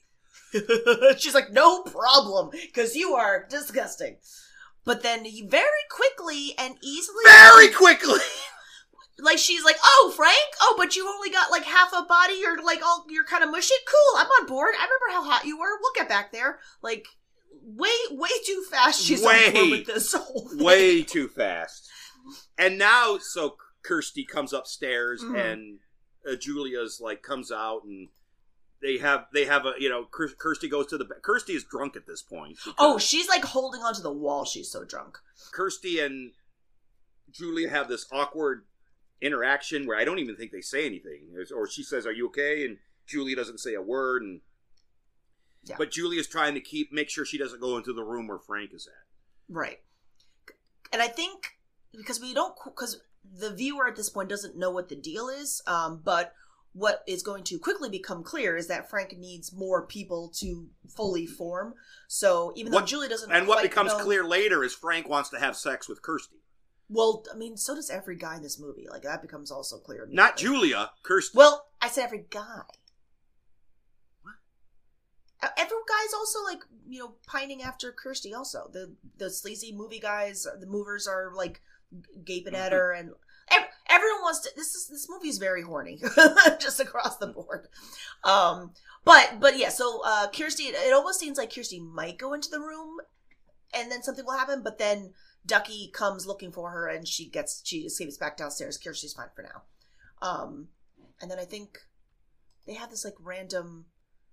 She's like, no problem, because you are disgusting. But then he very quickly and easily, Very quickly. like she's like, oh Frank, oh, but you only got like half a body. You're like all you're kind of mushy. Cool, I'm on board. I remember how hot you were. We'll get back there. Like way, way too fast. She's on board Way, with this whole thing. Way too fast. And now, so Kirsty comes upstairs, Mhm. and uh, Julia's like comes out, and they have they have a you know Kirsty goes to the Kirsty is drunk at this point. Oh, she's like holding onto the wall. She's so drunk. Kirsty and Julia have this awkward interaction where I don't even think they say anything. Or she says, "Are you okay?" and Julie doesn't say a word, and Yeah. but Julia's trying to keep make sure she doesn't go into the room where Frank is at. Right. And I think because we don't, because the viewer at this point doesn't know what the deal is, um, but what is going to quickly become clear is that Frank needs more people to fully form. So even though Julie doesn't, And what becomes know- clear later is Frank wants to have sex with Kirsty. Well, I mean, so does every guy in this movie. Like that becomes also clear. Not. Julia, Kirsty. Well, I said every guy. What? Every guy's also like you know pining after Kirsty. Also, the the sleazy movie guys, the movers are like gaping at her, and ev- everyone wants to. This is this movie is very horny, just across the board. Um, but but yeah, so uh, Kirsty, it, it almost seems like Kirsty might go into the room, and then something will happen. But then Ducky comes looking for her, and she gets she escapes back downstairs. Kirsty's fine for now. Um, and then I think they have this like random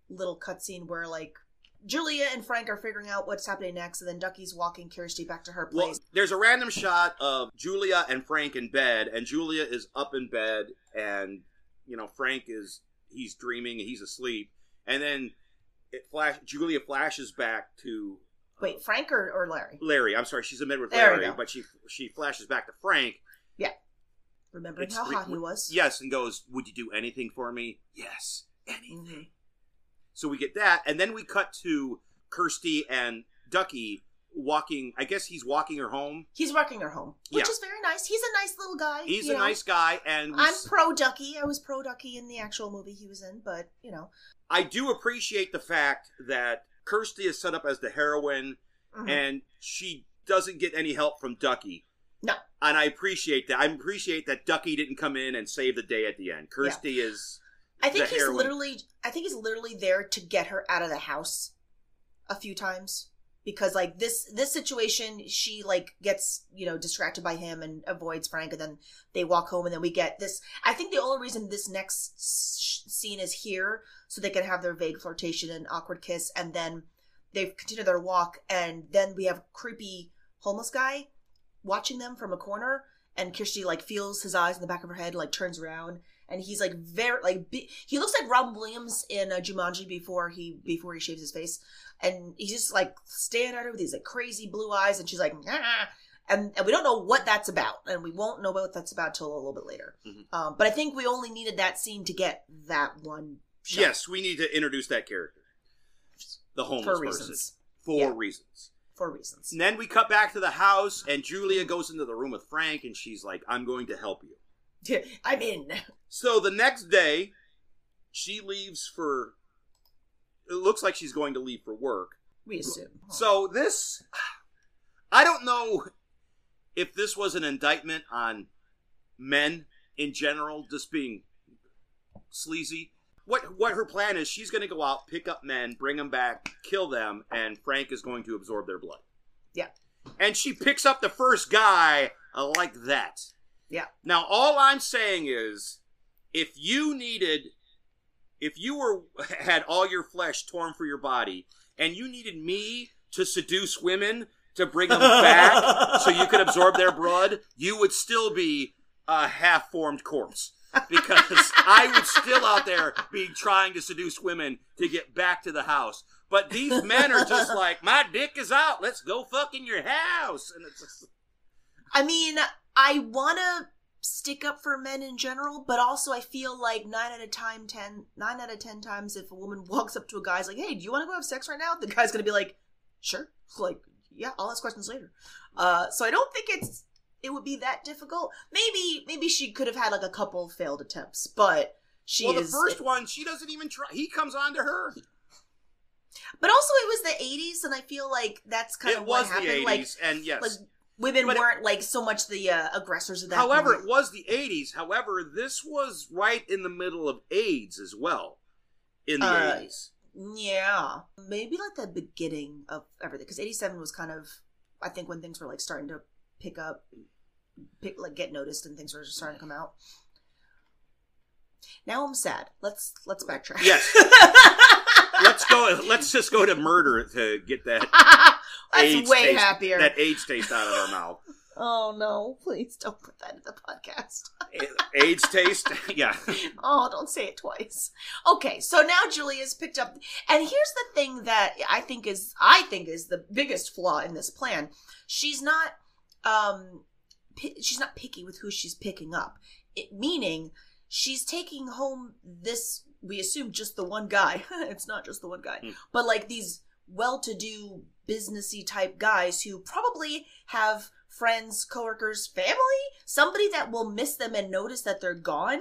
little cutscene where like Julia and Frank are figuring out what's happening next, and then Ducky's walking Kirsty back to her Well, place. there's a random shot of Julia and Frank in bed, and Julia is up in bed, and you know Frank is he's dreaming, he's asleep, and then it flash. Julia flashes back to Wait, Frank or, or Larry? Larry. I'm sorry, she's in bed with There we Larry, go. but she she flashes back to Frank. Yeah. Remembering It's how re- hot he was. Yes, and goes, "Would you do anything for me?" Yes, anything. Mhm. So we get that, and then we cut to Kirsty and Ducky walking. I guess he's walking her home. He's walking her home, which Yeah. is very nice. He's a nice little guy. He's you a know. nice guy, and we I'm s- pro Ducky. I was pro Ducky in the actual movie he was in, but you know. I do appreciate the fact that Kirsty is set up as the heroine, Mhm. and she doesn't get any help from Ducky. No. And I appreciate that. I appreciate that Ducky didn't come in and save the day at the end. Kirsty is I think he's heroine. literally I think he's literally there to get her out of the house a few times because like this this situation she like gets you know distracted by him and avoids Frank and then they walk home and then we get this I think the only reason this next scene is here so they can have their vague flirtation and awkward kiss and then they continue their walk and then we have creepy homeless guy watching them from a corner and Kirsty like feels his eyes in the back of her head like turns around and he's like very like bi- he looks like Robin Williams in uh, Jumanji before he before he shaves his face, and he's just like staring at her with these like crazy blue eyes, and she's like, nah. and and we don't know what that's about, and we won't know what that's about till a little bit later. Mhm. Um, but I think we only needed that scene to get that one. Shot yes. We need to introduce that character, the homeless for person, reasons. for Yeah. reasons. For reasons. And then we cut back to the house, and Julia goes into the room with Frank, and she's like, "I'm going to help you." I'm in. So the next day, she leaves for. It looks like she's going to leave for work. We assume. So this, I don't know if this was an indictment on men in general, just being sleazy. What what her plan is? She's going to go out, pick up men, bring them back, kill them, and Frank is going to absorb their blood. Yeah. And she picks up the first guy uh, like that. Yeah. Now all I'm saying is, if you needed, if you were had all your flesh torn for your body, and you needed me to seduce women to bring them back so you could absorb their blood, you would still be a half-formed corpse because I would still out there be trying to seduce women to get back to the house. But these men are just like, my dick is out. Let's go fuck in your house, and it's just, I mean, I want to stick up for men in general, but also I feel like nine out of time, ten, nine out of ten times, if a woman walks up to a guy's like, "Hey, do you want to go have sex right now?" The guy's gonna be like, "Sure." Like, yeah, I'll ask questions later. Uh, so I don't think it's it would be that difficult. Maybe maybe she could have had like a couple failed attempts, but she well, the is. first one, she doesn't even try. He comes on to her. But also, it was the '80s, and I feel like that's kind It of what was the happened. Like, and yes. like women But weren't like so much the uh, aggressors of that. However, point. it was the 80s. However, this was right in the middle of AIDS as well in the Uh, 80s. Yeah, maybe like the beginning of everything because '87 was kind of, I think, when things were like starting to pick up, pick like get noticed and things were just starting to come out. Now I'm sad. Let's let's backtrack. Yes. Let's go. Let's just go to murder to get that That's way taste, happier. that AIDS taste out of our mouth. Oh no! Please don't put that in the podcast. A- AIDS taste, yeah. Oh, don't say it twice. Okay, so now Julia's picked up, and here's the thing that I think is I think is the biggest flaw in this plan. She's not, um, pi- she's not picky with who she's picking up. It meaning she's taking home this. We assume just the one guy. it's not just the one guy, Hmm. but like these well-to-do businessy type guys who probably have friends, coworkers, family, somebody that will miss them and notice that they're gone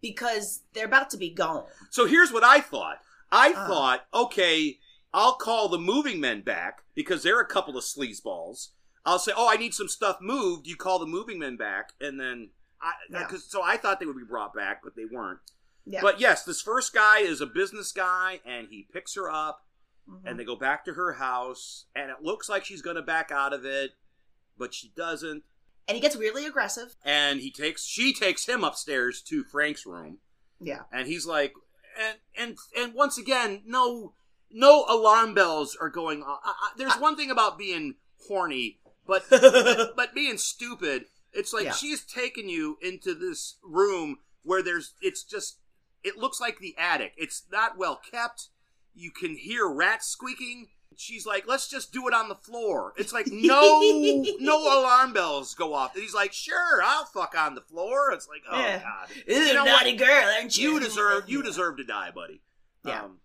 because they're about to be gone. So here's what I thought. I Uh. thought, okay, I'll call the moving men back because they're a couple of sleazeballs. I'll say, oh, I need some stuff moved. You call the moving men back, and then I, Yeah. cause, so I thought they would be brought back, but they weren't. Yeah. But yes, this first guy is a business guy, and he picks her up, Mhm. and they go back to her house, and it looks like she's going to back out of it, but she doesn't. and he gets weirdly aggressive. And he takes, she takes him upstairs to Frank's room, Yeah. and he's like, and and and once again, no, no alarm bells are going off. I, I, there's one thing about being horny, but but being stupid. It's like Yeah. she's taken you into this room where there's. It's just. It looks like the attic. It's not well kept. You can hear rats squeaking. She's like, let's just do it on the floor. It's like no, no alarm bells go off. And he's like, sure, I'll fuck on the floor. It's like, oh Yeah. god, Ooh, You know naughty what? girl, aren't you? you deserve, you deserve to die, buddy. Yeah. Um,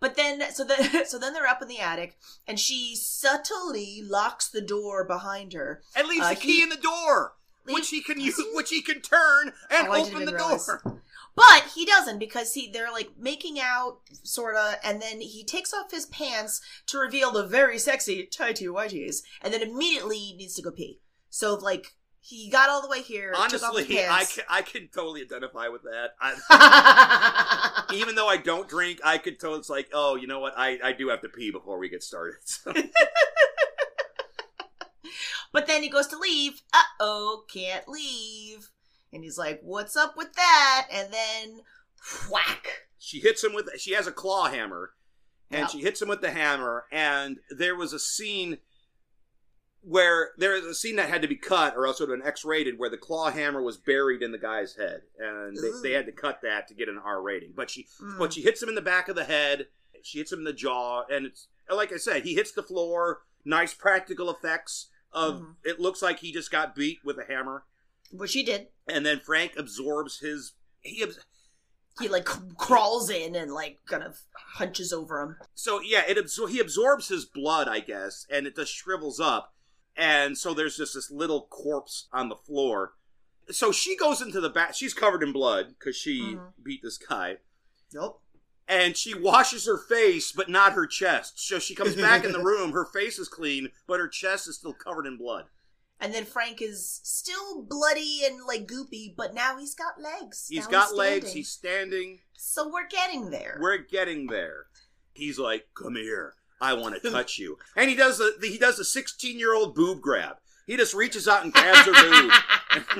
But then, so then, so then they're up in the attic, and she subtly locks the door behind her. and leaves Uh, the key he- in the door, Leave- which he can use, which he can turn and Oh, open the realize. door. But he doesn't because he they're like making out sorta, and then he takes off his pants to reveal the very sexy tighty whities, and then immediately needs to go pee. So like he got all the way here, took off his Honestly, I can, I can totally identify with that. I, even though I don't drink, I could tell it's like, oh, you know what? I, I do have to pee before we get started. So. but then he goes to leave. Uh oh, can't leave. And he's like, "What's up with that?" And then whack. she hits him with she has a claw hammer and Yeah. she hits him with the hammer and there was a scene where there is a scene that had to be cut or else it would have been x-rated where the claw hammer was buried in the guy's head and they, they had to cut that to get an r rating but she Mm. but she hits him in the back of the head she hits him in the jaw and it's like i said he hits the floor nice practical effects of Mhm. it looks like he just got beat with a hammer Which he did. and then frank absorbs his he abs- He like crawls in and like kind of hunches over him. so yeah, it absor- he absorbs his blood, I guess, and it just shrivels up, and so there's just this little corpse on the floor. So she goes into the bath. She's covered in blood because she Mhm. beat this guy, Nope. and she washes her face, but not her chest. So she comes back in the room. Her face is clean, but her chest is still covered in blood. And then Frank is still bloody and like goopy, but now he's got legs. He's Now got legs. He's standing. So we're getting there. We're getting there. He's like, "Come here, I want to touch you," and he does the, the he does the sixteen year old boob grab. He just reaches out and grabs her boob.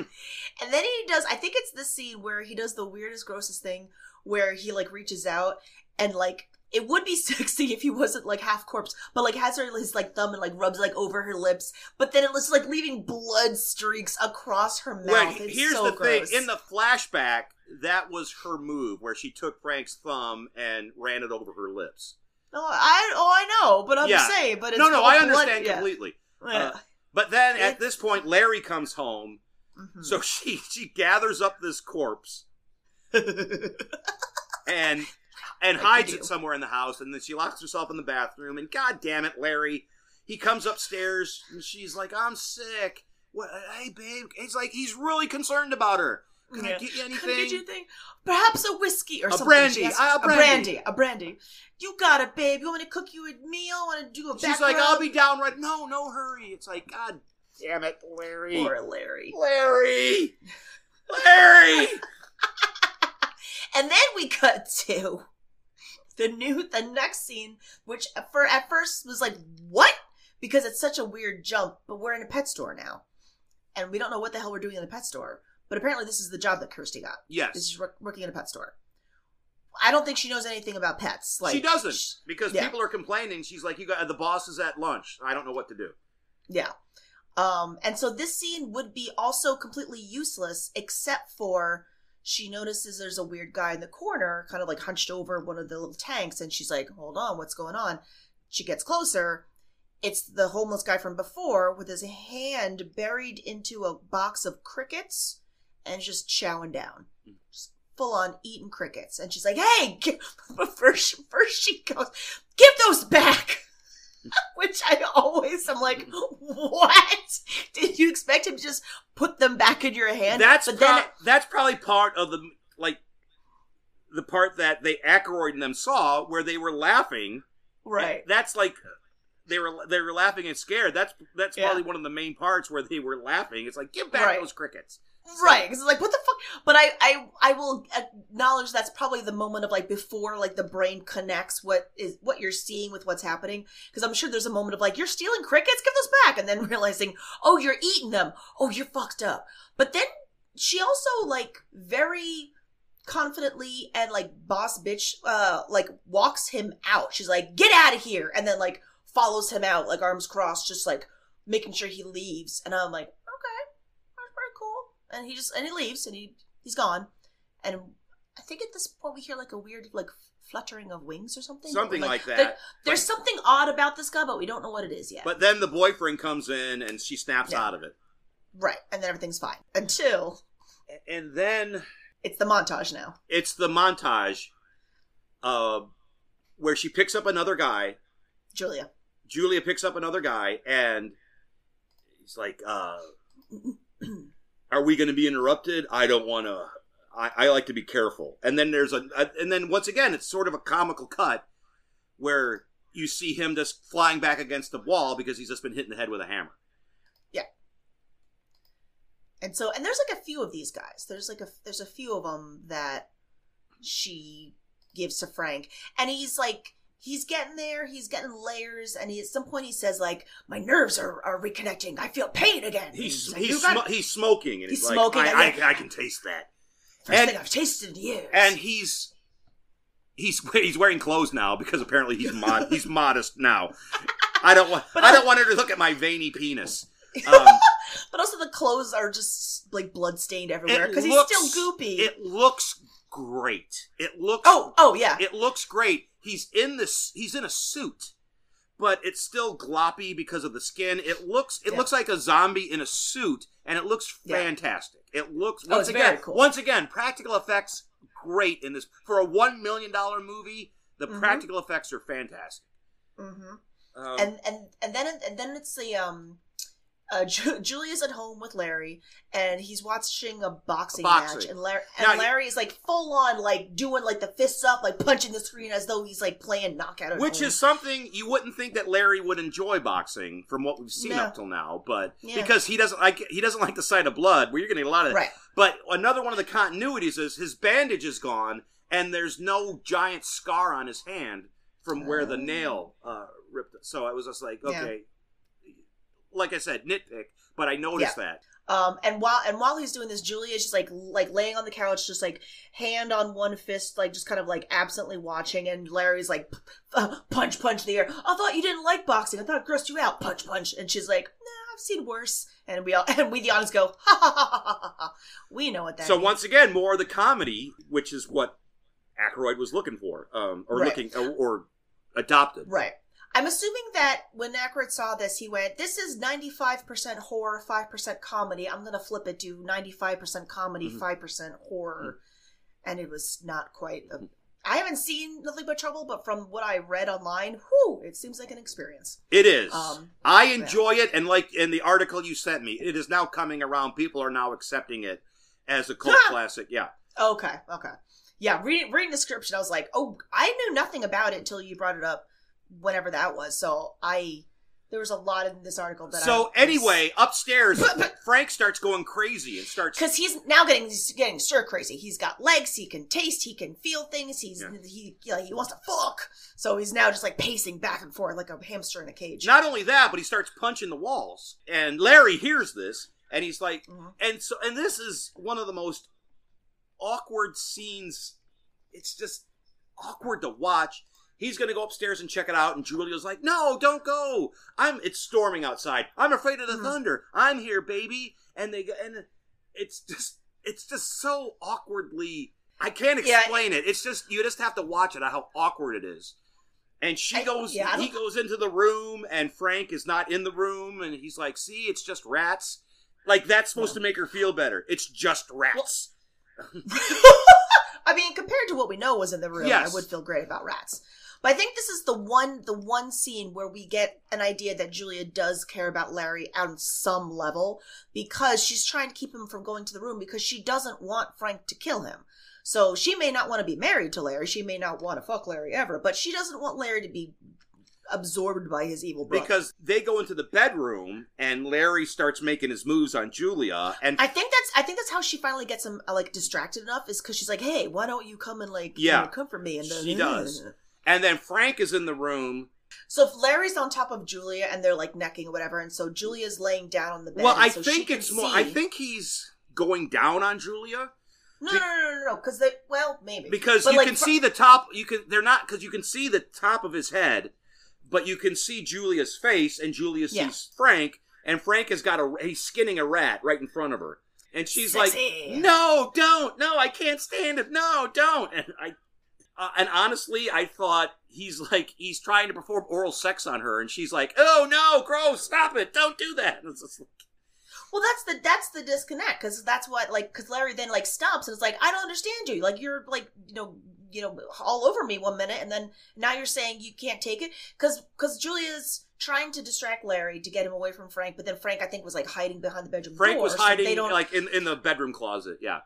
and then he does. I think it's the scene where he does the weirdest, grossest thing, where he like reaches out and like it would be sexy if he wasn't like half corpse, but like has her his like thumb and like rubs like over her lips, but then it was like leaving blood streaks across her mouth. Well, it's here's so the gross. thing: in the flashback, that was her move, where she took Frank's thumb and ran it over her lips. oh, I oh I know, but I'm Yeah. saying, but it's no, no, I understand yeah. completely. Yeah. Uh, But then at this point, Larry comes home, Mhm. so she she gathers up this corpse and and Like hides it somewhere in the house, and then she locks herself in the bathroom. And God damn it, Larry! He comes upstairs, and she's like, "I'm sick." What? Hey, babe. He's like, he's really concerned about her. Can I get you anything? Can I get you anything? Perhaps a whiskey or A something. brandy, asks- a a brandy. brandy. A brandy. You got it, babe. You want me to cook you a meal? Want to do a She's like, I'll be down right. No, no hurry. It's like, God damn it, Larry. Poor Larry. Larry. Larry. And then we cut to the new, the next scene, which for at first was like, what? Because it's such a weird jump. But we're in a pet store now, and we don't know what the hell we're doing in the pet store. But apparently, this is the job that Kirsty got. Yes, This is working in a pet store. I don't think she knows anything about pets. Like she doesn't because yeah. people are complaining. She's like, you got the boss is at lunch. I don't know what to do. Yeah. Um, and so this scene would be also completely useless except for she notices there's a weird guy in the corner, kind of like hunched over one of the little tanks, and she's like, Hold on, what's going on? She gets closer. It's the homeless guy from before with his hand buried into a box of crickets and just chowing down. Hmm. Just full on eating crickets. And she's like, Hey, but first, first she goes, Give those back! Which I always am like, what? Did you expect him to just put them back in your hand? that's but pro- then that's probably part of the like the part that they Aykroyd and them saw where they were laughing. right. That's like they were they were laughing and scared. That's that's Yeah. probably one of the main parts where they were laughing. It's like give back Right. those crickets. Right, because it's like, what the fuck? But I, I, I will acknowledge that's probably the moment of like before like the brain connects what is what you're seeing with what's happening. Because I'm sure there's a moment of like, you're stealing crickets, give those back, and then realizing, oh, you're eating them. Oh, you're fucked up. But then she also like very confidently and like boss bitch, uh, like walks him out. She's like, get out of here, and then like follows him out, like arms crossed, just like making sure he leaves. And I'm like, okay, that's pretty cool. And he just and he leaves and he he's gone. And I think at this point we hear like a weird like fluttering of wings or something. Something like that. there- there's something odd about this guy, but we don't know what it is yet. But then the boyfriend comes in and she snaps Yeah. out of it. right, and then everything's fine until And then it's the montage now. it's the montage uh, where she picks up another guy. Julia. Julia picks up another guy, and he's like, uh, "Are we going to be interrupted? I don't want to. I, I like to be careful." And then there's a, a, and then once again, it's sort of a comical cut where you see him just flying back against the wall because he's just been hit in the head with a hammer. Yeah. And so, and there's like a few of these guys. There's like a there's a few of them that she gives to Frank, and he's like he's getting there. He's getting layers, and he at some point he says like, "My nerves are, are reconnecting. I feel pain again." He's like, he's, sm- he's smoking, and he's, He's like, smoking, I, I. I can taste that. first and- thing I've tasted in years." and he's he's he's wearing clothes now because apparently he's mod he's modest now. I don't want But I I- don't want her to look at my veiny penis. Um, but also the clothes are just like blood stained everywhere because he's still goopy. It looks great. It looks oh, oh yeah. it looks great. He's in this he's in a suit, but it's still gloppy because of the skin. It looks it Yeah. looks like a zombie in a suit, and it looks Yeah. fantastic. It looks Oh, once it's again cool. once again practical effects great in this for a one million dollar movie. The Mhm. practical effects are fantastic. hmm Um, and and and then and then it's the um uh, Ju- Julia's at home with Larry, and he's watching a boxing, A boxing. match, and, Larry, Now, Larry is like full on, like doing like the fists up, like punching the screen as though he's like playing knockout. Which home. is something you wouldn't think that Larry would enjoy boxing from what we've seen No. up till now, but Yeah. because he doesn't like he doesn't like the sight of blood, where you're getting a lot of right. But another one of the continuities is his bandage is gone, and there's no giant scar on his hand from where the Oh. nail uh, ripped. it. So I was just like, Yeah. Like I said, nitpick, but I noticed that. Um, and while and while he's doing this, Julia is just like like laying on the couch, just like hand on one fist, like just kind of like absently watching. And Larry's like, uh, punch, punch in the air. I thought you didn't like boxing. I thought it grossed you out. Punch, punch. And she's like, Nah, I've seen worse. And we all and we the audience go, ha ha ha ha ha. ha. We know what that. So means. once again, more of the comedy, which is what Aykroyd was looking for, um, or Right. looking or, or adopted. Right. I'm assuming that when Aykroyd saw this, he went, "This is 95% horror, 5% comedy. I'm gonna flip it to 95% comedy, Mhm. 5% horror," and it was not quite. A, I haven't seen nothing but trouble, but from what I read online, whew, it seems like an experience. It is. Um, I enjoy it, and like in the article you sent me, it is now coming around. People are now accepting it as a cult classic. Yeah. Okay, okay, yeah. Reading reading the description, I was like, "Oh, I knew nothing about it until you brought it up, whenever that was." So I, there was a lot in this article that. I So I anyway, upstairs, Frank starts going crazy and starts. because he's now getting he's getting stir crazy. He's got legs. He can taste. He can feel things. He's Yeah. he you know, he wants to fuck. So he's now just like pacing back and forth like a hamster in a cage. Not only that, but he starts punching the walls. And Larry hears this, and he's like, Mhm. and so, and this is one of the most awkward scenes. It's just awkward to watch. He's gonna go upstairs and check it out, and Julia's like, "No, don't go. I'm. It's storming outside. I'm afraid of the Mhm. thunder. I'm here, baby." And they go, and it's just, it's just so awkwardly. I can't Yeah. explain it. It's just you just have to watch it. How awkward it is. And she I- goes, yeah, he goes into the room, and Frank is not in the room, and he's like, "See, it's just rats." Like that's supposed to make her feel better. It's just rats. I mean, compared to what we know was in the room, Yes. I would feel great about rats. But I think this is the one the one scene where we get an idea that Julia does care about Larry on some level because she's trying to keep him from going to the room because she doesn't want Frank to kill him. So she may not want to be married to Larry, she may not want to fuck Larry ever, but she doesn't want Larry to be absorbed by his evil brother. because they go into the bedroom and Larry starts making his moves on Julia, and I think that's I think that's how she finally gets him like distracted enough is because she's like, "Hey, why don't you come and like you Yeah. know, comfort me?" And then, She does. Mm. And then Frank is in the room. So if Larry's on top of Julia and they're like necking or whatever, and so Julia's laying down on the bed. Well, I so think it's more. I think he's going down on Julia no, no, no, no, no, because they well maybe because But, you like, can Fra- see the top. You can. They're not because you can see the top of his head, but you can see Julia's face, and Julia Yeah. sees Frank, and Frank has got a. He's skinning a rat right in front of her, and she's Sexy. like, "No, don't, no, I can't stand it, no, don't." And I, uh, and honestly, I thought he's like he's trying to perform oral sex on her, and she's like, "Oh no, gross, stop it, don't do that." And it's just like, Well, that's the that's the disconnect because that's what like because Larry then like stops and it's like, I don't understand you. Like you're like you know you know all over me one minute and then now you're saying you can't take it because because Julia's trying to distract Larry to get him away from Frank, but then Frank I think was like hiding behind the bedroom Frank door. was so hiding they don't like in in the bedroom closet. Yeah.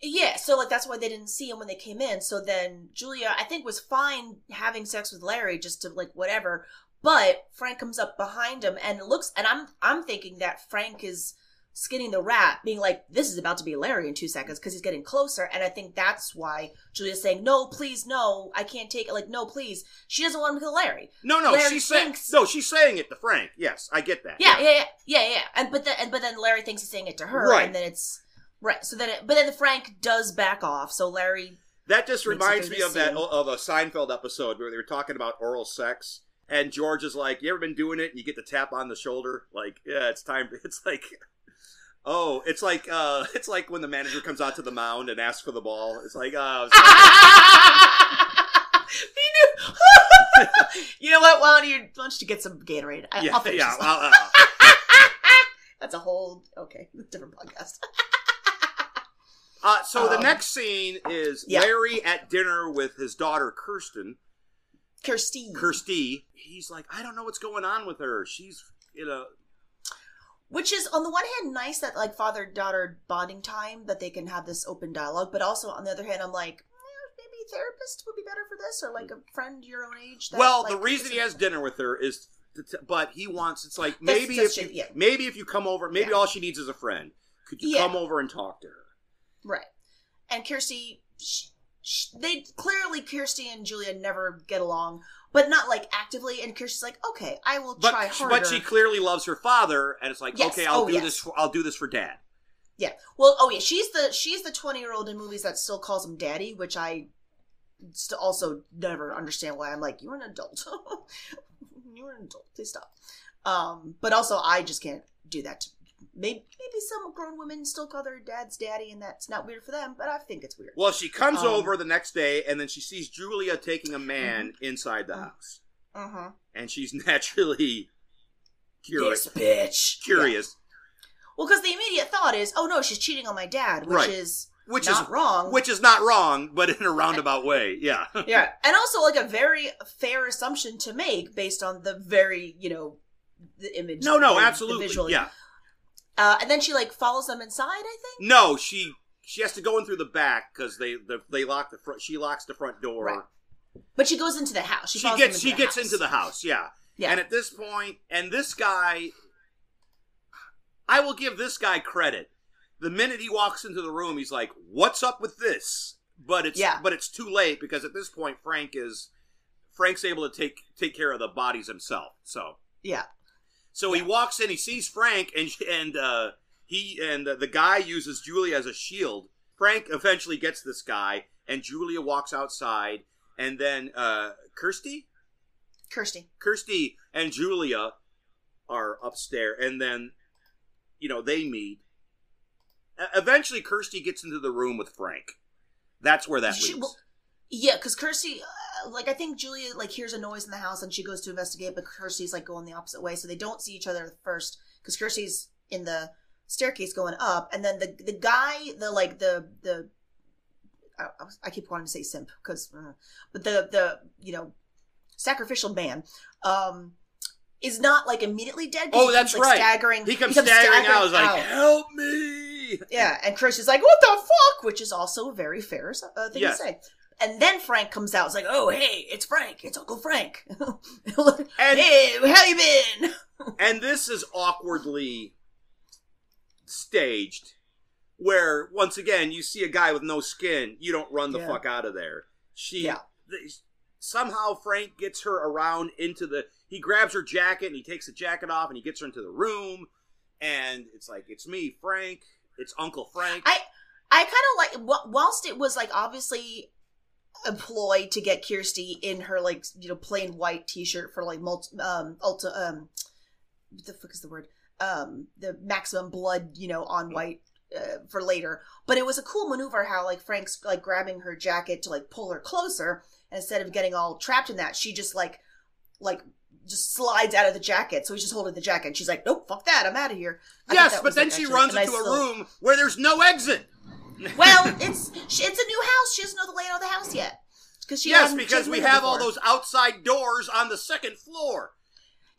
Yeah, so like that's why they didn't see him when they came in. So then Julia, I think, was fine having sex with Larry just to like whatever. But Frank comes up behind him and looks, and I'm I'm thinking that Frank is skinning the rat, being like, "This is about to be Larry in two seconds" because he's getting closer. And I think that's why Julia's saying, "No, please, no, I can't take it." Like, no, please. She doesn't want him to kill Larry. No, no, Larry she's saying no. She's saying it to Frank. Yes, I get that. Yeah, yeah, yeah, yeah, yeah. And but then and but then Larry thinks he's saying it to her, Right. and then it's right. So then, it, but then Frank does back off. So Larry That just reminds me of that of a Seinfeld episode where they were talking about oral sex, and George is like, "You ever been doing it? And you get the tap on the shoulder, like, yeah, it's time." It's like, oh, it's like, uh, it's like when the manager comes out to the mound and asks for the ball. It's like, like- he knew. you know what? Why don't you why don't you get some Gatorade? I, yeah, I'll finish yeah. well, uh, That's a whole okay, different podcast. Uh, so the Um, next scene is yeah. Larry at dinner with his daughter Kirsten. Kirsty. Kirsty. He's like, I don't know what's going on with her. She's, you know, Which is on the one hand nice that like father daughter bonding time that they can have this open dialogue, but also on the other hand I'm like maybe therapist would be better for this or like a friend your own age. That, well, like, the reason he has dinner with her is, to t- but he wants. It's like maybe that's if you, yeah. maybe if you come over, maybe Yeah. all she needs is a friend. Could you Yeah. come over and talk to her? Right. And Kirsty, they clearly Kirsty and Julia never get along, but not like actively. And Kirsty's like, okay, I will But try harder. but she clearly loves her father, and it's like, Yes. okay, I'll Oh, do yes. this. For, I'll do this for dad. yeah. Well, oh yeah, she's the she's the twenty year old in movies that still calls him daddy, which I st- also never understand why. I'm like, you're an adult. you're an adult. Please stop. Um, but also I just can't do that. To, maybe maybe some grown women still call their dads daddy, and that's not weird for them. But I think it's weird. Well, she comes Um, over the next day, and then she sees Julia taking a man inside the Mhm. house, Uh huh. and she's naturally curious. This bitch. Curious, Well, because the immediate thought is, oh no, she's cheating on my dad, which Right. is which not is wrong. which is not wrong, but in a roundabout way. Yeah. yeah, and also like a very fair assumption to make based on the very you know the image. No, no, the- the absolutely. visual. Yeah. Uh, and then she like follows them inside. I think. No, she she has to go in through the back because they the, they lock the front. She locks the front door. Right. But she goes into the house. She, She gets she gets the into the house. house. Yeah. Yeah. And at this point, and this guy, I will give this guy credit. The minute he walks into the room, he's like, "What's up with this?" But it's Yeah. but it's too late because at this point, Frank is Frank's able to take take care of the bodies himself. So yeah. So he walks in, he sees Frank, and and uh, he and the, the guy uses Julia as a shield. Frank eventually gets this guy, and Julia walks outside, and then uh, Kirsty, Kirsty. Kirsty, and Julia are upstairs, and then you know they meet. Eventually, Kirsty gets into the room with Frank. That's where that She- leads. well, yeah, because Kirsty, like I think Julia like hears a noise in the house and she goes to investigate, but Kirsty's like going the opposite way, so they don't see each other at first because Kirsty's in the staircase going up, and then the the guy, the like the the I, I keep wanting to say simp because, uh, but the the you know sacrificial man, um, is not like immediately dead. Oh, he that's comes, like, right. Staggering. He comes staggering out. I was like, "Help me!" Yeah, and Chris is like, "What the fuck?" Which is also a very fair uh, thing Yes. to say. And then Frank comes out. It's like, "Oh, hey, it's Frank. It's Uncle Frank. And- hey, how you been?" And this is awkwardly staged, where once again you see a guy with no skin, you don't run the Yeah. fuck out of there. She Yeah. th- somehow Frank gets her around into the. He grabs her jacket and he takes the jacket off and he gets her into the room, and it's like it's me, Frank. It's Uncle Frank. I I kind of like wh- whilst it was like obviously a ploy to get Kirsty in her like you know plain white T-shirt for like multi um ulta um what the fuck is the word? Um the maximum blood you know on white uh, for later. But it was a cool maneuver how like Frank's like grabbing her jacket to like pull her closer and instead of getting all trapped in that she just like like just slides out of the jacket. So he's just holding the jacket. And she's like nope fuck that. I'm out of here. I yes, but then like, she runs nice into a little- room where there's no exit. Well, it's it's a new house. She doesn't know the layout of the house yet. Because she yes, because we have all those outside doors on the second floor.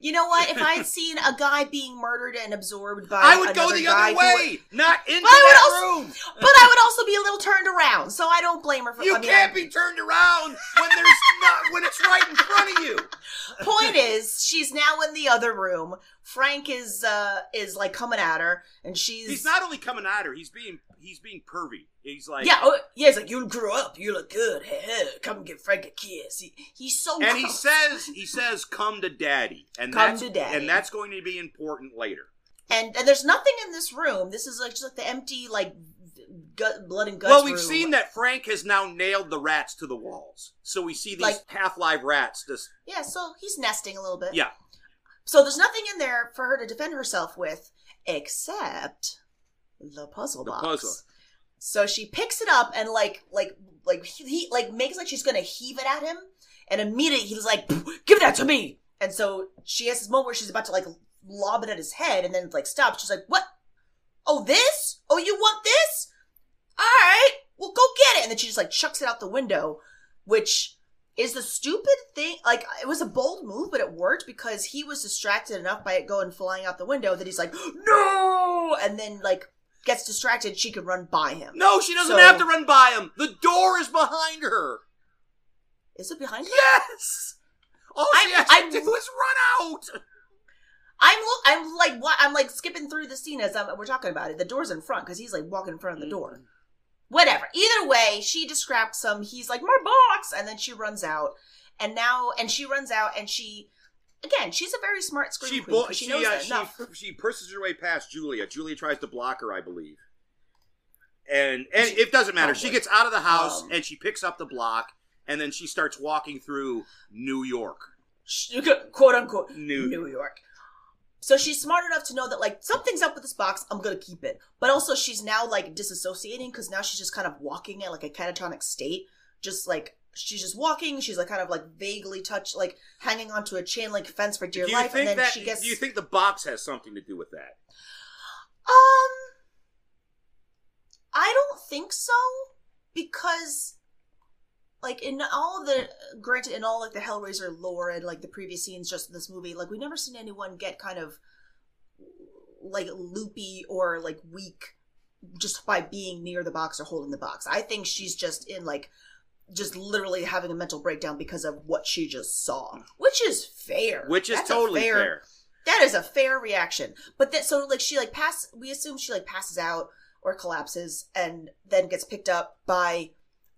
You know what? If I had seen a guy being murdered and absorbed by I would go the other way, not into But I would that also- room. but I would also be a little turned around, so I don't blame her for. You I mean, can't be turned around when there's not when it's right in front of you. Point is, she's now in the other room. Frank is uh is like coming at her, and she's He's not only coming at her; he's being he's being pervy. He's like Yeah, oh, yeah. He's like, you grew up. You look good. Hey, hey, come give Frank a kiss. He, he's so. and he says he says come to daddy, and Come that's to daddy. and that's going to be important later. and and there's nothing in this room. This is like just like the empty like gut, blood and guts. well, we've room. seen that Frank has now nailed the rats to the walls, so we see these Like- half live rats. Just Yeah, so he's nesting a little bit. yeah, So there's nothing in there for her to defend herself with except the puzzle The box. puzzle. So she picks it up and like like like he like makes like she's gonna heave it at him, and immediately he's like, "Give that to me!" And so she has this moment where she's about to like lob it at his head, and then like stops. She's like, "What? Oh, this? Oh, you want this? All right, well, go get it." And then she just like chucks it out the window, which is the stupid thing. Like it was a bold move, but it worked because he was distracted enough by it going flying out the window that he's like, "No!" And then like gets distracted, she can run by him. no, she doesn't So- have to run by him. The door is behind her. Is it behind her? Yes. All she I'm- has to I'm- do is run out. I'm look. I'm like what? I'm like skipping through the scene as I'm, we're talking about it. The door's in front because he's like walking in front of the door. Mm-hmm. Whatever. Either way, she distracts him. He's like my box, and then she runs out. And now, and she runs out, and she, again, she's a very smart screen She queen. bo- she, she knows uh, that she, enough. she pushes her way past Julia. Julia tries to block her, I believe. And and it doesn't matter. She gets out of the house Um, and she picks up the block and then she starts walking through New York. Quote unquote New, New York. So she's smart enough to know that like something's up with this box. I'm gonna keep it. But also she's now like disassociating because now she's just kind of walking in like a catatonic state. Just like she's just walking. She's like kind of like vaguely touched, like hanging onto a chain link fence for dear life. and then that? she gets Do you think the box has something to do with that? um. I don't think so because like in all the granted in all like the Hellraiser lore and like the previous scenes just in this movie, like we've never seen anyone get kind of like loopy or like weak just by being near the box or holding the box. I think she's just in like just literally having a mental breakdown because of what she just saw, which is fair. Which is That's totally fair. That is a fair reaction. But then, so like she like pass. We assume she like passes out or collapses, and then gets picked up by,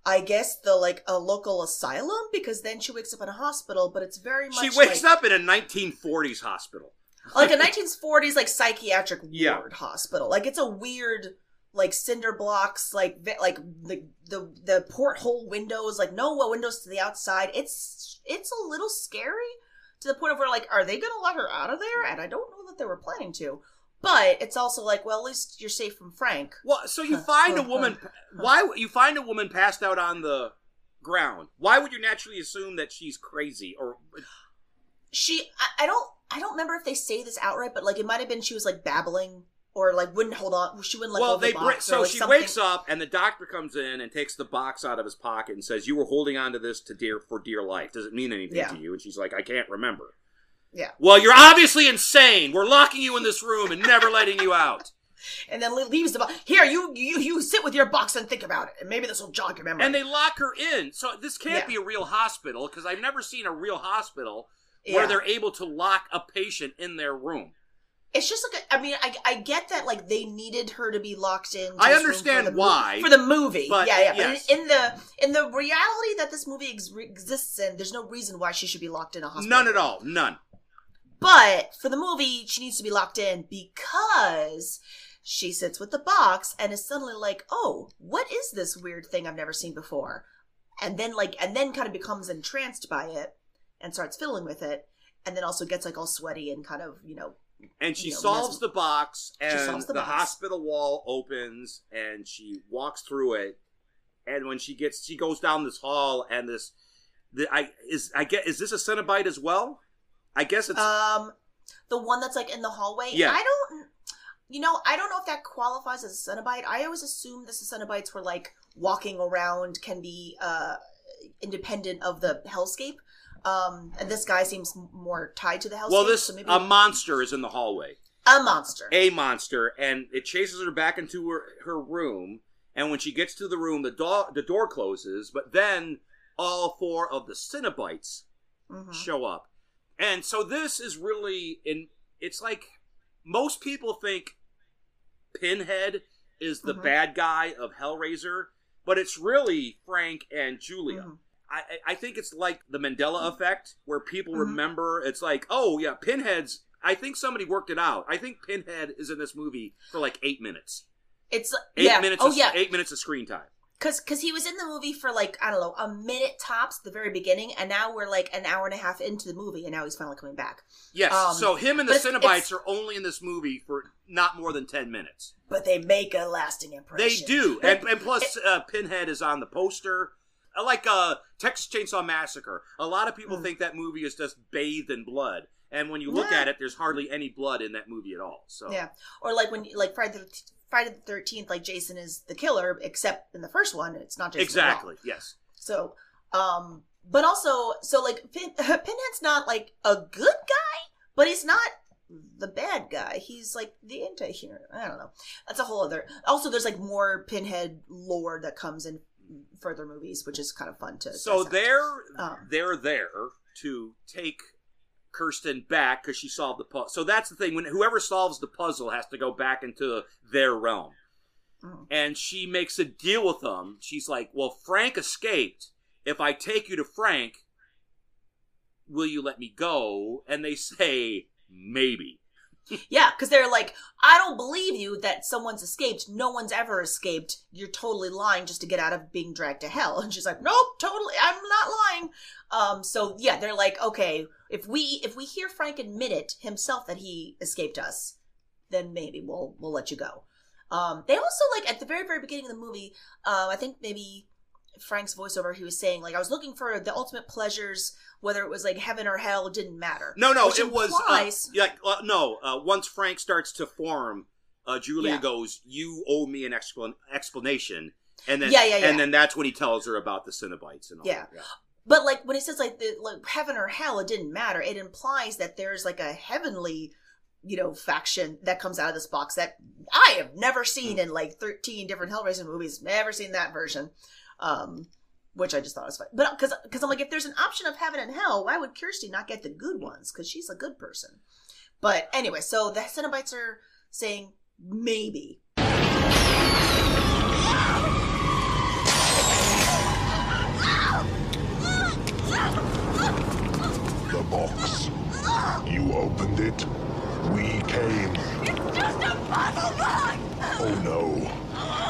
I guess the like a local asylum because then she wakes up in a hospital. But it's very much She wakes like, up in a 1940s hospital. like a 1940s like psychiatric Yeah. ward hospital. Like it's a weird like cinder blocks, like like the the the porthole windows, like no windows to the outside. It's it's a little scary to the point of where like, are they gonna let her out of there? And I don't know that they were planning to. But it's also like, well, at least you're safe from Frank. Well, so you find a woman. Why you find a woman passed out on the ground? Why would you naturally assume that she's crazy or She, I, I don't, I don't remember if they say this outright, but like it might have been she was like babbling or like wouldn't hold on. She wouldn't let go well, of the they box. bring, so like, she something. wakes up and the doctor comes in and takes the box out of his pocket and says, "You were holding on to this to dear for dear life. Does it mean anything Yeah. to you?" And she's like, "I can't remember." Yeah. Well, you're obviously insane. We're locking you in this room and never letting you out. and then leaves the box. Here, you you you sit with your box and think about it, and maybe this will jog your memory. And they lock her in. So this can't Yeah. be a real hospital because I've never seen a real hospital where Yeah. they're able to lock a patient in their room. It's just like a, I mean, I I get that like they needed her to be locked in. I understand for why, for the movie. but yeah, yeah. yes. But in, in the in the reality that this movie ex- exists in, there's no reason why she should be locked in a hospital. None at all. None. But for the movie, she needs to be locked in because she sits with the box and is suddenly like, "Oh, what is this weird thing I've never seen before?" And then like, and then kind of becomes entranced by it and starts fiddling with it, and then also gets like all sweaty and kind of you know And she You know, solves the box, and solves the the, box. hospital wall opens, and she walks through it. And when she gets, she goes down this hall, and this, the, I is I get is this a Cenobite as well? I guess it's Um, the one that's like in the hallway. Yeah. I don't. You know, I don't know if that qualifies as a Cenobite. I always assumed the Cenobites were like walking around, can be uh independent of the hellscape. Um, and this guy seems more tied to the hellscape. well, this so maybe a monster is in the hallway, a monster. a monster, and it chases her back into her her room. And when she gets to the room, the door the door closes, but then all four of the Cenobites Mhm. show up. And so this is really in it's like most people think Pinhead is the Mhm. bad guy of Hellraiser, but it's really Frank and Julia. Mhm. I, I- think it's like the Mandela effect where people Mhm. remember it's like, oh yeah, Pinhead's I think somebody worked it out. I think Pinhead is in this movie for like eight minutes. It's Eight yeah. minutes oh of, yeah. eight minutes of screen time. Cause, cause he was in the movie for like I don't know a minute tops, the very beginning, and now we're like an hour and a half into the movie, and now he's finally coming back. Yes. Um, so him and the Cenobites it's- are only in this movie for not more than ten minutes. But they make a lasting impression. They do, But- and, and plus, uh, Pinhead is on the poster. I like uh, Texas Chainsaw Massacre. A lot of people Mm. think that movie is just bathed in blood, and when you look Yeah. at it, there's hardly any blood in that movie at all. So Yeah, or like when like Friday the Friday the Thirteenth, like Jason is the killer, except in the first one, it's not Jason. exactly, yes. So, um, but also, so like Pin, Pinhead's not like a good guy, but he's not the bad guy. He's like the anti-hero. I don't know. That's a whole other. Also, there's like more Pinhead lore that comes in further movies, which is kind of fun to. So they're Um. they're there to take Kirsten back because she solved the puzzle. So that's the thing. When whoever solves the puzzle has to go back into their realm. Mhm. and she makes a deal with them. She's like, "Well, Frank escaped. If I take you to Frank, will you let me go?" And they say, "Maybe." Yeah, because they're like, I don't believe you that someone's escaped. No one's ever escaped. You're totally lying just to get out of being dragged to hell. And she's like, Nope, totally, I'm not lying. Um, so yeah, they're like, okay, if we if we hear Frank admit it himself that he escaped us, then maybe we'll we'll let you go. Um, they also like at the very very beginning of the movie, uh, I think maybe Frank's voiceover, he was saying like I was looking for the ultimate pleasures, whether it was like heaven or hell, didn't matter. No, no, Which it was uh, implies- like uh, no. Uh, once Frank starts to form, uh, Julia Yeah. goes, "You owe me an explan- explanation." And then, Yeah, yeah, yeah. and then that's when he tells her about the Cenobites and all. Yeah. that. But like when it says like the like heaven or hell, it didn't matter. It implies that there's like a heavenly, you know, faction that comes out of this box that I have never seen in like 13 different Hellraiser movies. Never seen that version. Um which I just thought was fun. But because because I'm like, if there's an option of heaven and hell, why would Kirsty not get the good ones? Because she's a good person. But anyway, so the Cenobites are saying maybe. The box. You opened it. We came. It's just a puzzle box! Oh no.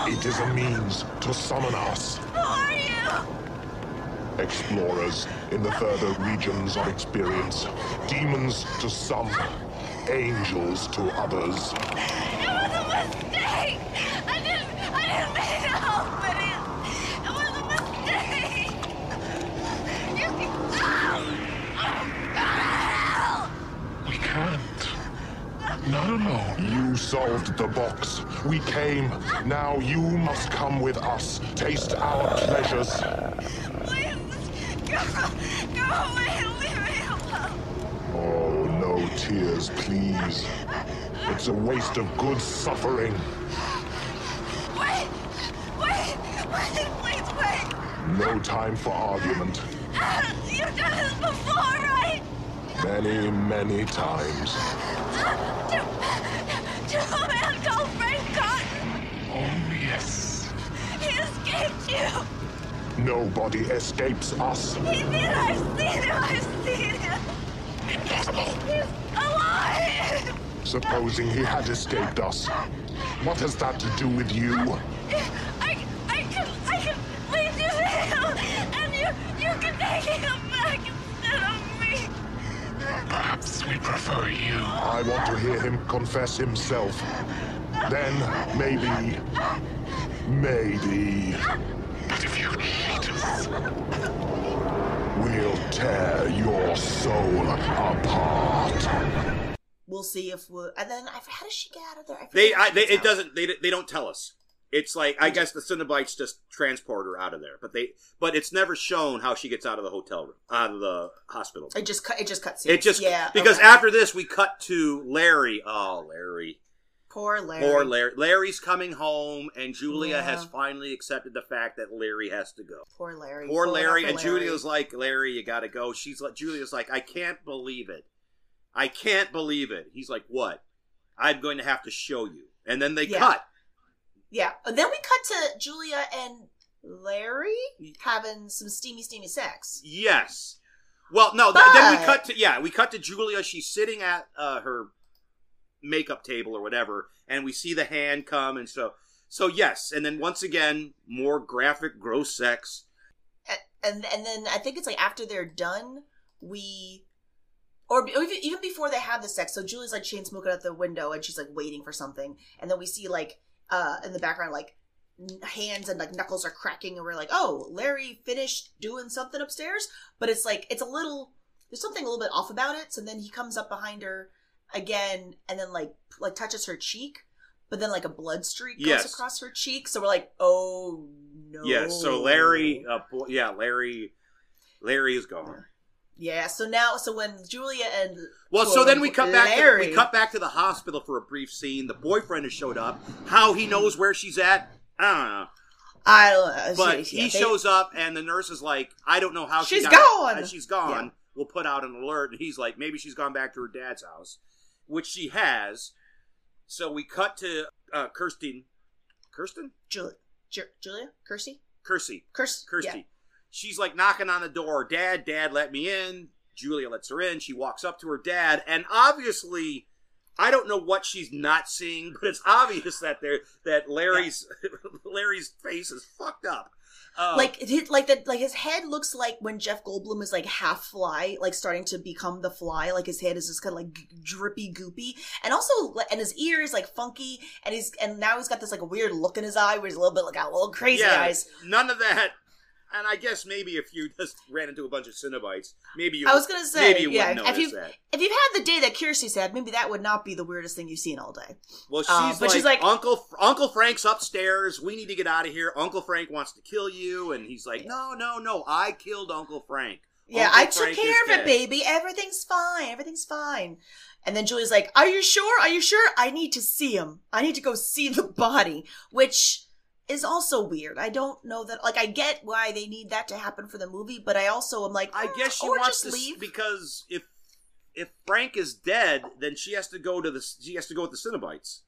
It is a means to summon us. Are you? Explorers in the further regions of experience. Demons to some. Angels to others. It was a mistake! I didn't, I didn't mean to open it! It was a mistake! You can... Oh! Oh! We can't. not alone. You solved the box. We came. Now you must come with us. Taste our pleasures. Please, go, go away leave me alone. Oh, no tears, please. It's a waste of good suffering. Wait, wait, wait, please wait. No time for argument. You've done this before, right? Many, many times. You. Nobody escapes us. He did. I've seen him. I've seen him. He's alive. Supposing he had escaped us. What has that to do with you? I, I can, I can lead you to him, and you, you can take him back instead of me. Perhaps we prefer you. I want to hear him confess himself. Then, maybe. Maybe. But if you hate us, we'll tear your soul apart. We'll see if we'll. And then I, how does she get out of there? I They, I, they it out. doesn't. They, they don't tell us. It's like I guess the Cenobites just transport her out of there, but they, but it's never shown how she gets out of the hotel room, out of the hospital. It just cut. It just cuts. It just yeah because okay. after this we cut to Larry. Oh, Larry, poor Larry. poor Larry. Larry's coming home, and Julia Yeah. has finally accepted the fact that Larry has to go. Poor Larry. Poor Larry, and Larry. Julia's like, Larry, you gotta go. She's like, Julia's like, I can't believe it. I can't believe it. He's like, what? I'm going to have to show you. And then they Yeah. cut. Yeah. And then we cut to Julia and Larry having some steamy, steamy sex. Yes. Well, no. th- then we cut to yeah, we cut to Julia. She's sitting at uh, her makeup table or whatever, and we see the hand come, and so so yes, and then once again more graphic, gross sex. And and then I think it's like after they're done, we. Or even even before they have the sex, so Julie's like chain smoking out the window, and she's like waiting for something, and then we see like uh in the background like hands and like knuckles are cracking, and we're like, oh, Larry finished doing something upstairs, but it's like it's a little there's something a little bit off about it. So then he comes up behind her again, and then like like touches her cheek, but then like a blood streak goes Yes. across her cheek. So we're like, oh no. Yes. So Larry, uh, bo- yeah, Larry, Larry is gone. Yeah, so now, so when Julia and Well, so then we cut back. To, Larry- we cut back to the hospital for a brief scene. The boyfriend has showed up. How he knows where she's at, I don't know. I don't know, But yeah, he they- shows up, and the nurse is like, "I don't know how she She's got- gone!" uh, She's gone. Yeah. We'll put out an alert." And he's like, "Maybe she's gone back to her dad's house," which she has. So we cut to uh, Kirsten. Kirsten? Julia, Ju- Julia, Kirsty, Kirsty. Kirsty, Kirsty. yeah. She's like knocking on the door. Dad, Dad, let me in. Julia lets her in. She walks up to her dad, and obviously, I don't know what she's not seeing, but it's obvious that there that Larry's Larry's face is fucked up. Uh, like his, like the like his head looks like when Jeff Goldblum is like half fly, like starting to become the fly. Like his head is just kind of like g- drippy, goopy, and also and his ear is like funky, and he's and now he's got this like weird look in his eye where he's a little bit like got little crazy yeah, eyes. none of that. And I guess maybe if you just ran into a bunch of Cenobites, maybe you. I was gonna say, maybe you yeah, wouldn't if you that. if you've had the day that Kirsty's had, maybe that would not be the weirdest thing you've seen all day. Well, she's, Uh, like, but she's like- Uncle Uncle Frank's upstairs. We need to get out of here. Uncle Frank wants to kill you, and he's like, No, no, no. I killed Uncle Frank. Yeah, Uncle I took Frank is care of it, dead." baby. Everything's fine. Everything's fine. And then Julie's like, Are you sure? Are you sure? I need to see him. I need to go see the body, which is also weird. I don't know that, like, I get why they need that to happen for the movie, but I also am like, I "Mm, guess she wants to leave. because if if Frank is dead, then she has to go to the she has to go with the Cenobites.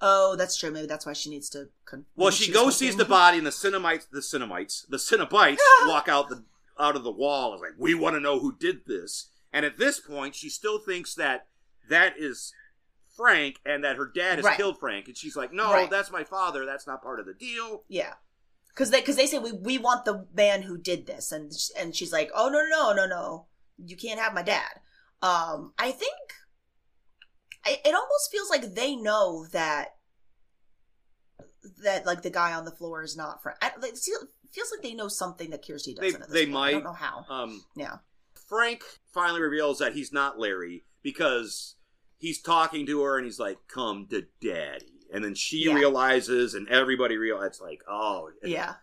oh, that's true. Maybe that's why she needs to. Con- Well, she goes sees the body, and the Cenobites, the Cenobites, the Cenobites walk out the out of the wall. It's like we want to know who did this. And at this point, she still thinks that that is Frank, and that her dad has Right. killed Frank. And she's like, "No, Right. that's my father. That's not part of the deal." Yeah. Because they, cause they say, we, we want the man who did this. And, and she's like, oh, no, no, no, no. You can't have my dad. Um, I think I, it almost feels like they know that that like the guy on the floor is not Frank. I, like, it feels like they know something that Kirsty doesn't. this they point. I don't know how. Um, Yeah. Frank finally reveals that he's not Larry because he's talking to her and he's like, "Come to daddy," and then she Yeah. realizes, and everybody realizes, like, "Oh, Yeah.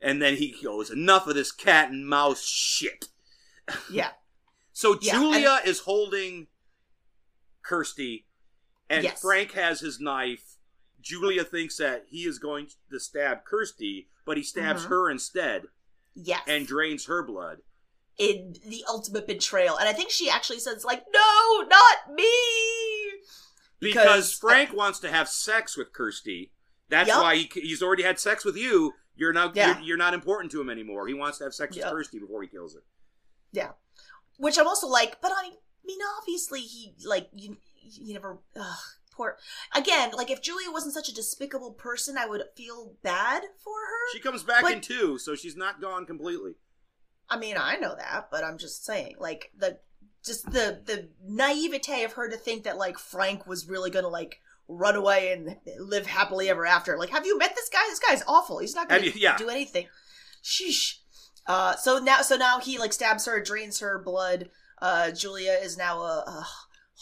And then he goes, "Enough of this cat and mouse shit." Yeah. So Yeah, Julia is holding Kirsty, and Yes. Frank has his knife. Julia thinks that he is going to stab Kirsty, but he stabs Mhm. her instead Yes. and drains her blood. in the ultimate betrayal. And I think she actually says like, "No, not me." Because, Frank wants to have sex with Kirsty. That's Yup. why he, he's already had sex with you. You're now Yeah. you're, you're not important to him anymore. He wants to have sex Yup. with Kirsty before he kills her. Yeah, which I'm also like, but I mean, obviously he like you. You never. Ugh, poor. Again, like if Julia wasn't such a despicable person, I would feel bad for her. She comes back But- in two, so she's not gone completely. I mean, I know that, but I'm just saying, like the just the the naivete of her to think that like Frank was really gonna like run away and live happily ever after. Like, have you met this guy? This guy's awful. He's not gonna you- yeah. do anything. Sheesh. Uh, so now, so now he like stabs her, drains her blood. Uh, Julia is now a,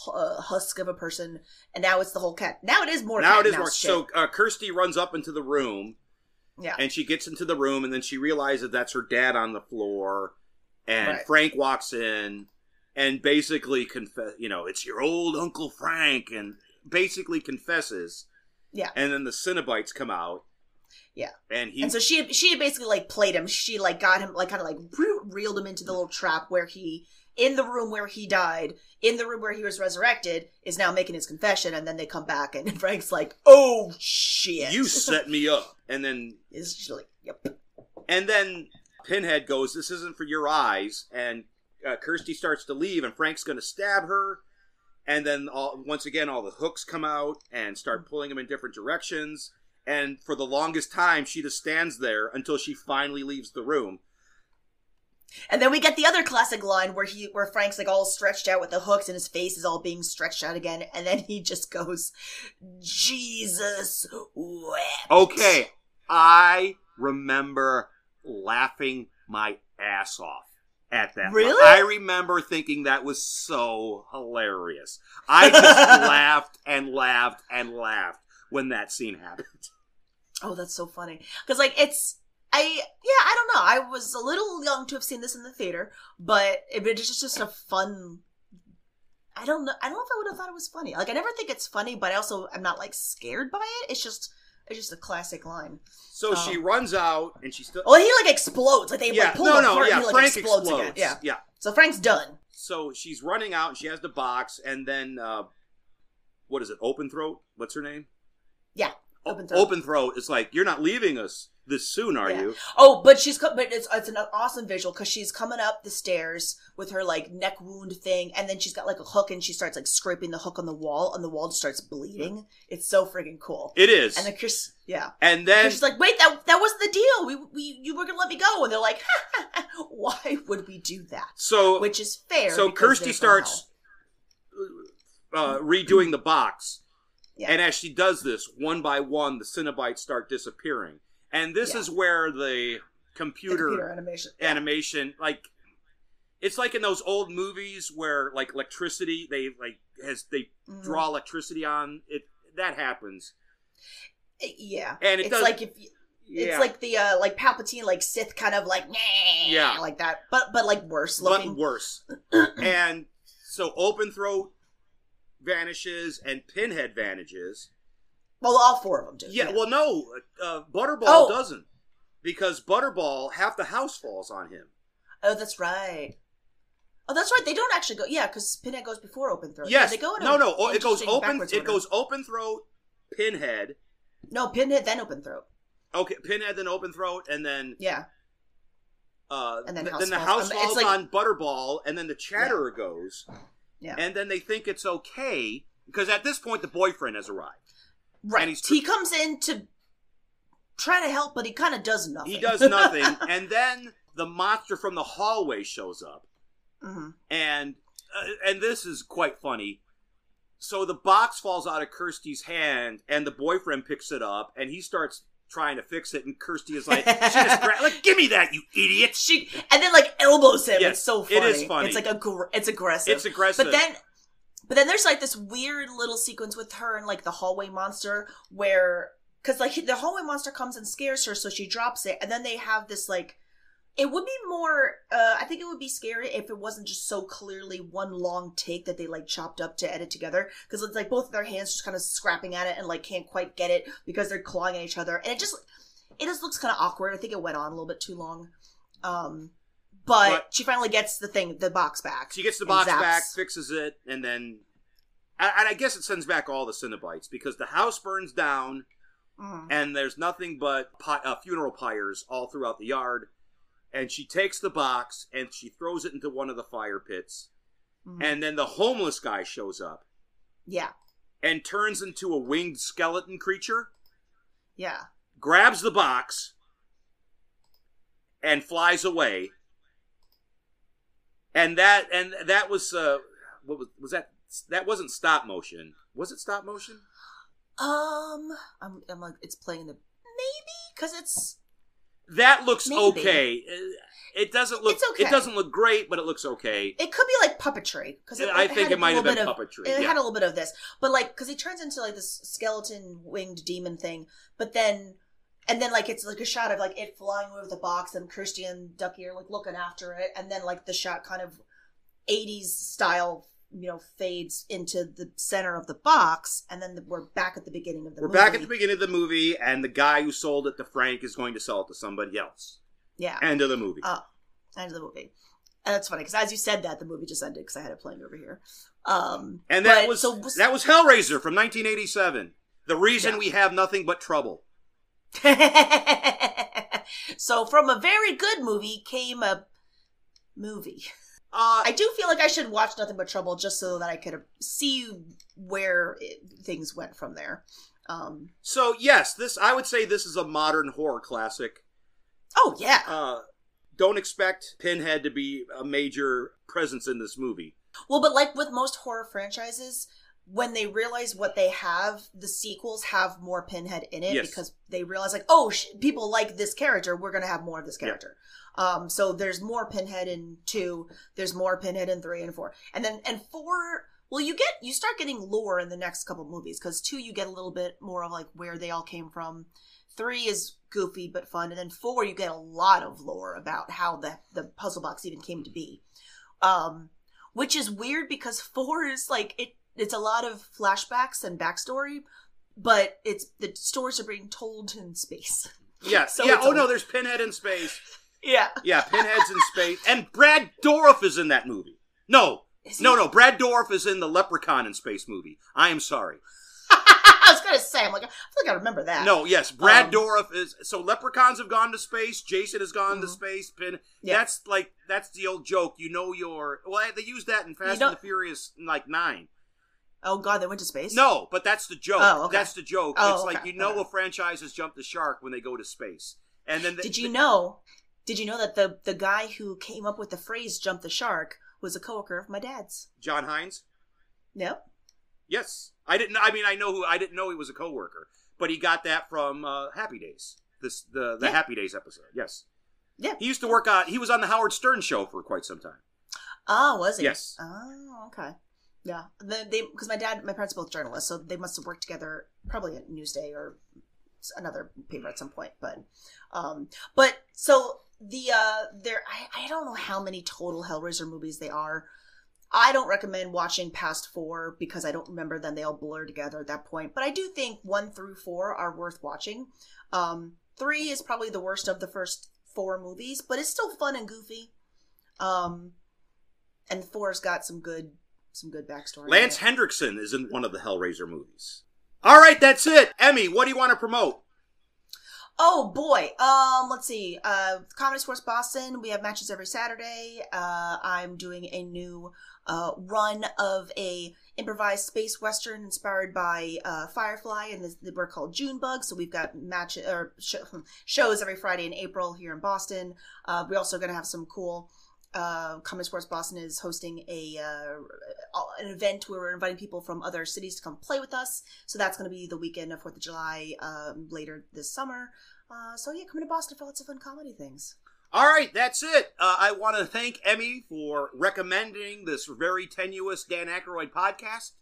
a, a husk of a person, and now it's the whole cat. Now it is more. now cat it is more. So uh, Kirsty runs up into the room, yeah, and she gets into the room, and then she realizes that's her dad on the floor, and Right. Frank walks in, and basically confess. You know, it's your old Uncle Frank, and basically confesses. Yeah. And then the Cenobites come out. Yeah. And he and so she she basically like played him. She like got him like kind of like reeled him into the little trap where he in the room where he died, in the room where he was resurrected, is now making his confession. And then they come back, and Frank's like, "Oh shit, you set me up, and then Is like, yep, And then Pinhead goes, "This isn't for your eyes," and uh, Kirsty starts to leave, and Frank's going to stab her. And then all, once again, all the hooks come out and start pulling him in different directions. And for the longest time, she just stands there until she finally leaves the room. And then we get the other classic line where he where Frank's like all stretched out with the hooks and his face is all being stretched out again, and then he just goes, Jesus wept. Okay, I remember laughing my ass off at that. Really? I remember thinking that was so hilarious. I just laughed and laughed and laughed when that scene happened. Oh, that's so funny. Because like it's I yeah, I don't know. I was a little young to have seen this in the theater, but it, it's just just a fun I don't know I don't know if I would have thought it was funny. Like I never think it's funny, but I also I'm not like scared by it. It's just it's just a classic line. So she Oh. runs out and she still. Oh, and he like explodes. Like they yeah, like pull no, him no, apart yeah. and he like Frank explodes, explodes. again. Yeah. yeah. So Frank's done. So she's running out and she has the box, and then uh, what is it? Open throat. What's her name? Yeah. Open Throat. Open throat is like you're not leaving us this soon, are Yeah. you? Oh, but she's but it's it's an awesome visual because she's coming up the stairs with her like neck wound thing, and then she's got like a hook and she starts like scraping the hook on the wall, and the wall just starts bleeding. It's so freaking cool. It is. And then Chris, yeah, and and then she's like, "Wait, that that wasn't the deal. We we you were gonna let me go," and they're like, "Why would we do that?" so Which is fair. so Kirsty starts uh, redoing the box, Yeah. and as she does this, one by one, the Cenobites start disappearing, and this Yeah. is where the hell. The computer, computer animation. Yeah. animation, like it's like in those old movies where like electricity, they like has they Mhm. draw electricity on it. That happens, Yeah, and it it's does. like if. You, yeah, It's like the uh like Palpatine like Sith kind of like Yeah. like that, but but like worse but looking. worse. and so open throat vanishes and Pinhead vanishes. Well, all four of them do. Yeah, well, no, uh, Butterball Oh. doesn't because Butterball half the house falls on him. Oh, that's right. Oh, that's right. They don't actually go. Yeah, because Pinhead goes before Open Throat. yes, yeah, they go. No, no, oh, it goes open. It order. goes open throat, Pinhead. No, Pinhead then Open Throat. Okay, Pinhead then open throat, and then Yeah, uh, And then th- House the house Um, falls like- on Butterball, and then the Chatterer goes, yeah. and then they think it's okay because at this point the boyfriend has arrived. Right. he comes in to try to help, but he kind of does nothing. He does nothing, and then the monster from the hallway shows up, Mhm. and uh, and this is quite funny. So the box falls out of Kirsty's hand, and the boyfriend picks it up, and he starts trying to fix it, and Kirsty is like, she just gra- like, give me that, you idiot! She and then like elbows him. Yes, it's so it funny. is funny. It's like a it's aggressive. It's aggressive. But then but then there's like this weird little sequence with her and like the hallway monster where because like the hallway monster comes and scares her so she drops it and then they have this like it would be more uh i think it would be scary if it wasn't just so clearly one long take that they like chopped up to edit together because it's like both of their hands just kind of scrapping at it and like can't quite get it because they're clawing at each other and it just it just looks kind of awkward. I think it went on a little bit too long. Um but, But- she finally gets the thing the box back She gets the box zaps. back, fixes it, and then. And I guess it sends back all the Cenobites because the house burns down Mhm. and there's nothing but pi- uh, funeral pyres all throughout the yard. And she takes the box and she throws it into one of the fire pits. Mhm. And then the homeless guy shows up yeah and turns into a winged skeleton creature, yeah grabs the box, and flies away. And that and that was uh what was was that that wasn't stop motion. Was it stop motion? Um, I'm, I'm like, it's playing the maybe because it's That looks Maybe. okay. It doesn't look. It's okay. It doesn't look great, but it looks okay. it could be like puppetry because I think it might have been puppetry, It yeah. had a little bit of this, but like because he turns into like this skeleton winged demon thing, but then and then like it's like a shot of like it flying over the box and Christian Ducky are like looking after it, and then like the shot kind of 80s style you know fades into the center of the box and then the, we're back at the beginning of the We're movie. back at the beginning of the movie, and the guy who sold it to Frank is going to sell it to somebody else. yeah End of the movie. Oh, end of the movie. And that's funny because as you said that, the movie just ended because I had it playing over here. Um, and that but- was so that was Hellraiser from 1987. The reason Yeah. we have nothing but trouble. so from a very good movie came a movie. Uh, I do feel like I should watch Nothing But Trouble just so that I could see where it, things went from there. Um, so yes, this I would say this is a modern horror classic. oh yeah, Uh, don't expect Pinhead to be a major presence in this movie. Well, but like with most horror franchises, when they realize what they have, the sequels have more Pinhead in it Yes. because they realize like, oh, sh- people like this character, we're gonna have more of this Yeah. character. Um, so there's more Pinhead in two, there's more Pinhead in three and four, and then and four. Well, you get you start getting lore in the next couple movies because two you get a little bit more of like where they all came from. Three is goofy but fun, and then four you get a lot of lore about how the the puzzle box even came to be. Um, which is weird because four is like it it's a lot of flashbacks and backstory but it's the stories are being told in space Yeah, So yeah. Oh a- no, there's Pinhead in space. yeah Yeah, Pinhead's in space, and Brad Dourif is in that movie. No, no, no. Brad Dourif is in the Leprechaun in space movie. I am sorry. i was gonna say i'm like i feel like i remember that No, yes, Brad Um, Dorff is. So leprechauns have gone to space. Jason has gone to Mhm. space. Pin. Yeah. That's like that's the old joke. You know your. Well, they use that in Fast know- and the Furious like nine. Oh god they went to space No, but that's the joke. Oh, okay. That's the joke. Oh, it's like you know Okay. a franchise has jumped the shark when they go to space. And then the, did you know did you know that the the guy who came up with the phrase jump the shark was a coworker of my dad's Jon Hein? yep Yes, I didn't. I mean, I know who. I didn't know he was a coworker, but he got that from uh, Happy Days. This the the Yeah. Happy Days episode. Yes, yeah he used to work on. He was on the Howard Stern show for quite some time. oh was he Yes. oh okay yeah. The, they because my dad my parents are both journalists so they must have worked together probably at newsday or another paper at some point but um but so the uh there I, I don't know how many total hellraiser movies they are. I don't recommend watching past four because i don't remember them. They all blur together at that point but i do think one through four are worth watching. Um three is probably the worst of the first four movies but it's still fun and goofy. Um and four's got some good some good backstory Lance. Henriksen is in one of the Hellraiser movies. All right, that's it. Emmy, what do you want to promote? Oh boy. Um, let's see. Uh, ComedySportz Boston. We have matches every Saturday. Uh, I'm doing a new uh, run of a improvised space western inspired by uh, Firefly, and this, we're called Junebug. So we've got match or sh- shows every Friday in April here in Boston. Uh, we're also going to have some cool. Uh, ComedySportz Boston is hosting a uh, an event where we're inviting people from other cities to come play with us. So that's going to be the weekend of Fourth of July um, later this summer. Uh, so yeah, coming to Boston for lots of fun comedy things. All right, that's it. Uh, I want to thank Emmy for recommending this very tenuous Dan Aykroyd podcast.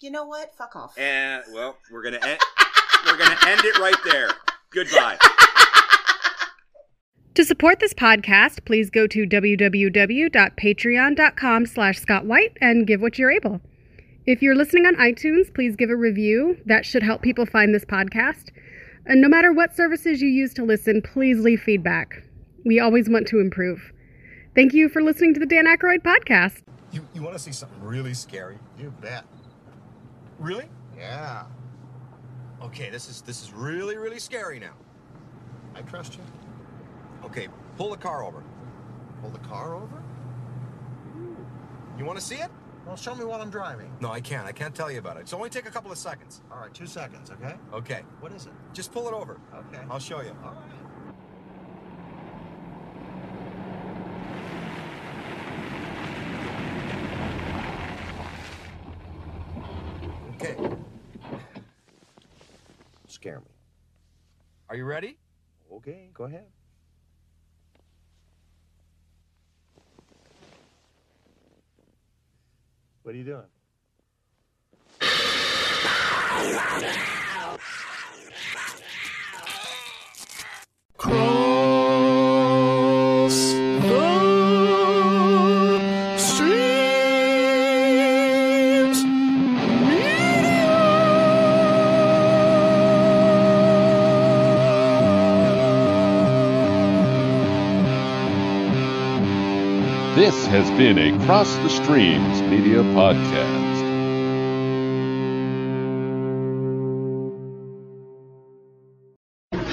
You know what? Fuck off. And well, we're gonna we're gonna end it right there. Goodbye. To support this podcast, please go to www.patreon.com slash Scott White and give what you're able. If you're listening on iTunes, please give a review. That should help people find this podcast. And no matter what services you use to listen, please leave feedback. We always want to improve. Thank you for listening to the Dan Aykroyd podcast. You, you want to see something really scary? You bet. Really? Yeah. Okay, this is this is really really scary now. I trust you. Okay, pull the car over. Pull the car over? You want to see it? Well, show me while I'm driving. No, I can't. I can't tell you about it. It's only take a couple of seconds. All right, two seconds, okay? Okay, What is it? just pull it over. Okay. I'll show you. All right. Okay. Scare me. Are you ready? Okay, go ahead. What are you doing? Has been a Cross the Streams Media Podcast.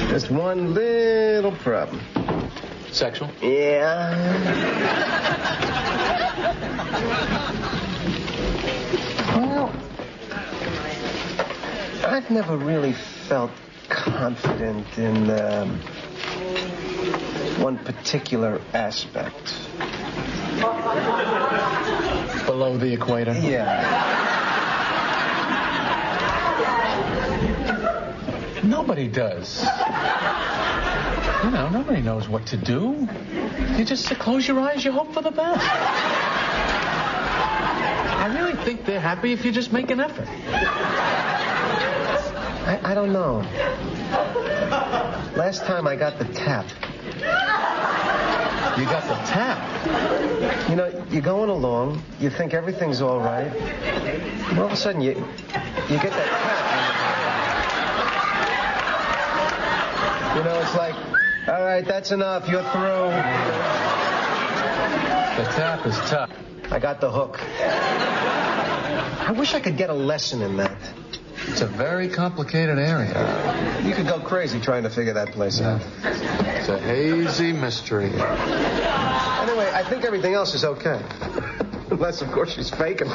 Just one little problem. Sexual? Yeah. well, I've never really felt confident in um, one particular aspect. Below the equator? Yeah. Nobody does. You know, nobody knows what to do. You just close your eyes, you hope for the best. I really think they're happy if you just make an effort. I, I don't know. Last time I got the tap. You got the tap. You know, you're going along, you think everything's all right, and all of a sudden you you get that tap. You know, it's like, all right, that's enough, you're through. The tap is tough. I got the hook. I wish I could get a lesson in that. It's a very complicated area. You could go crazy trying to figure that place out. It's a hazy mystery. Anyway, I think everything else is okay. Unless, of course, she's faking.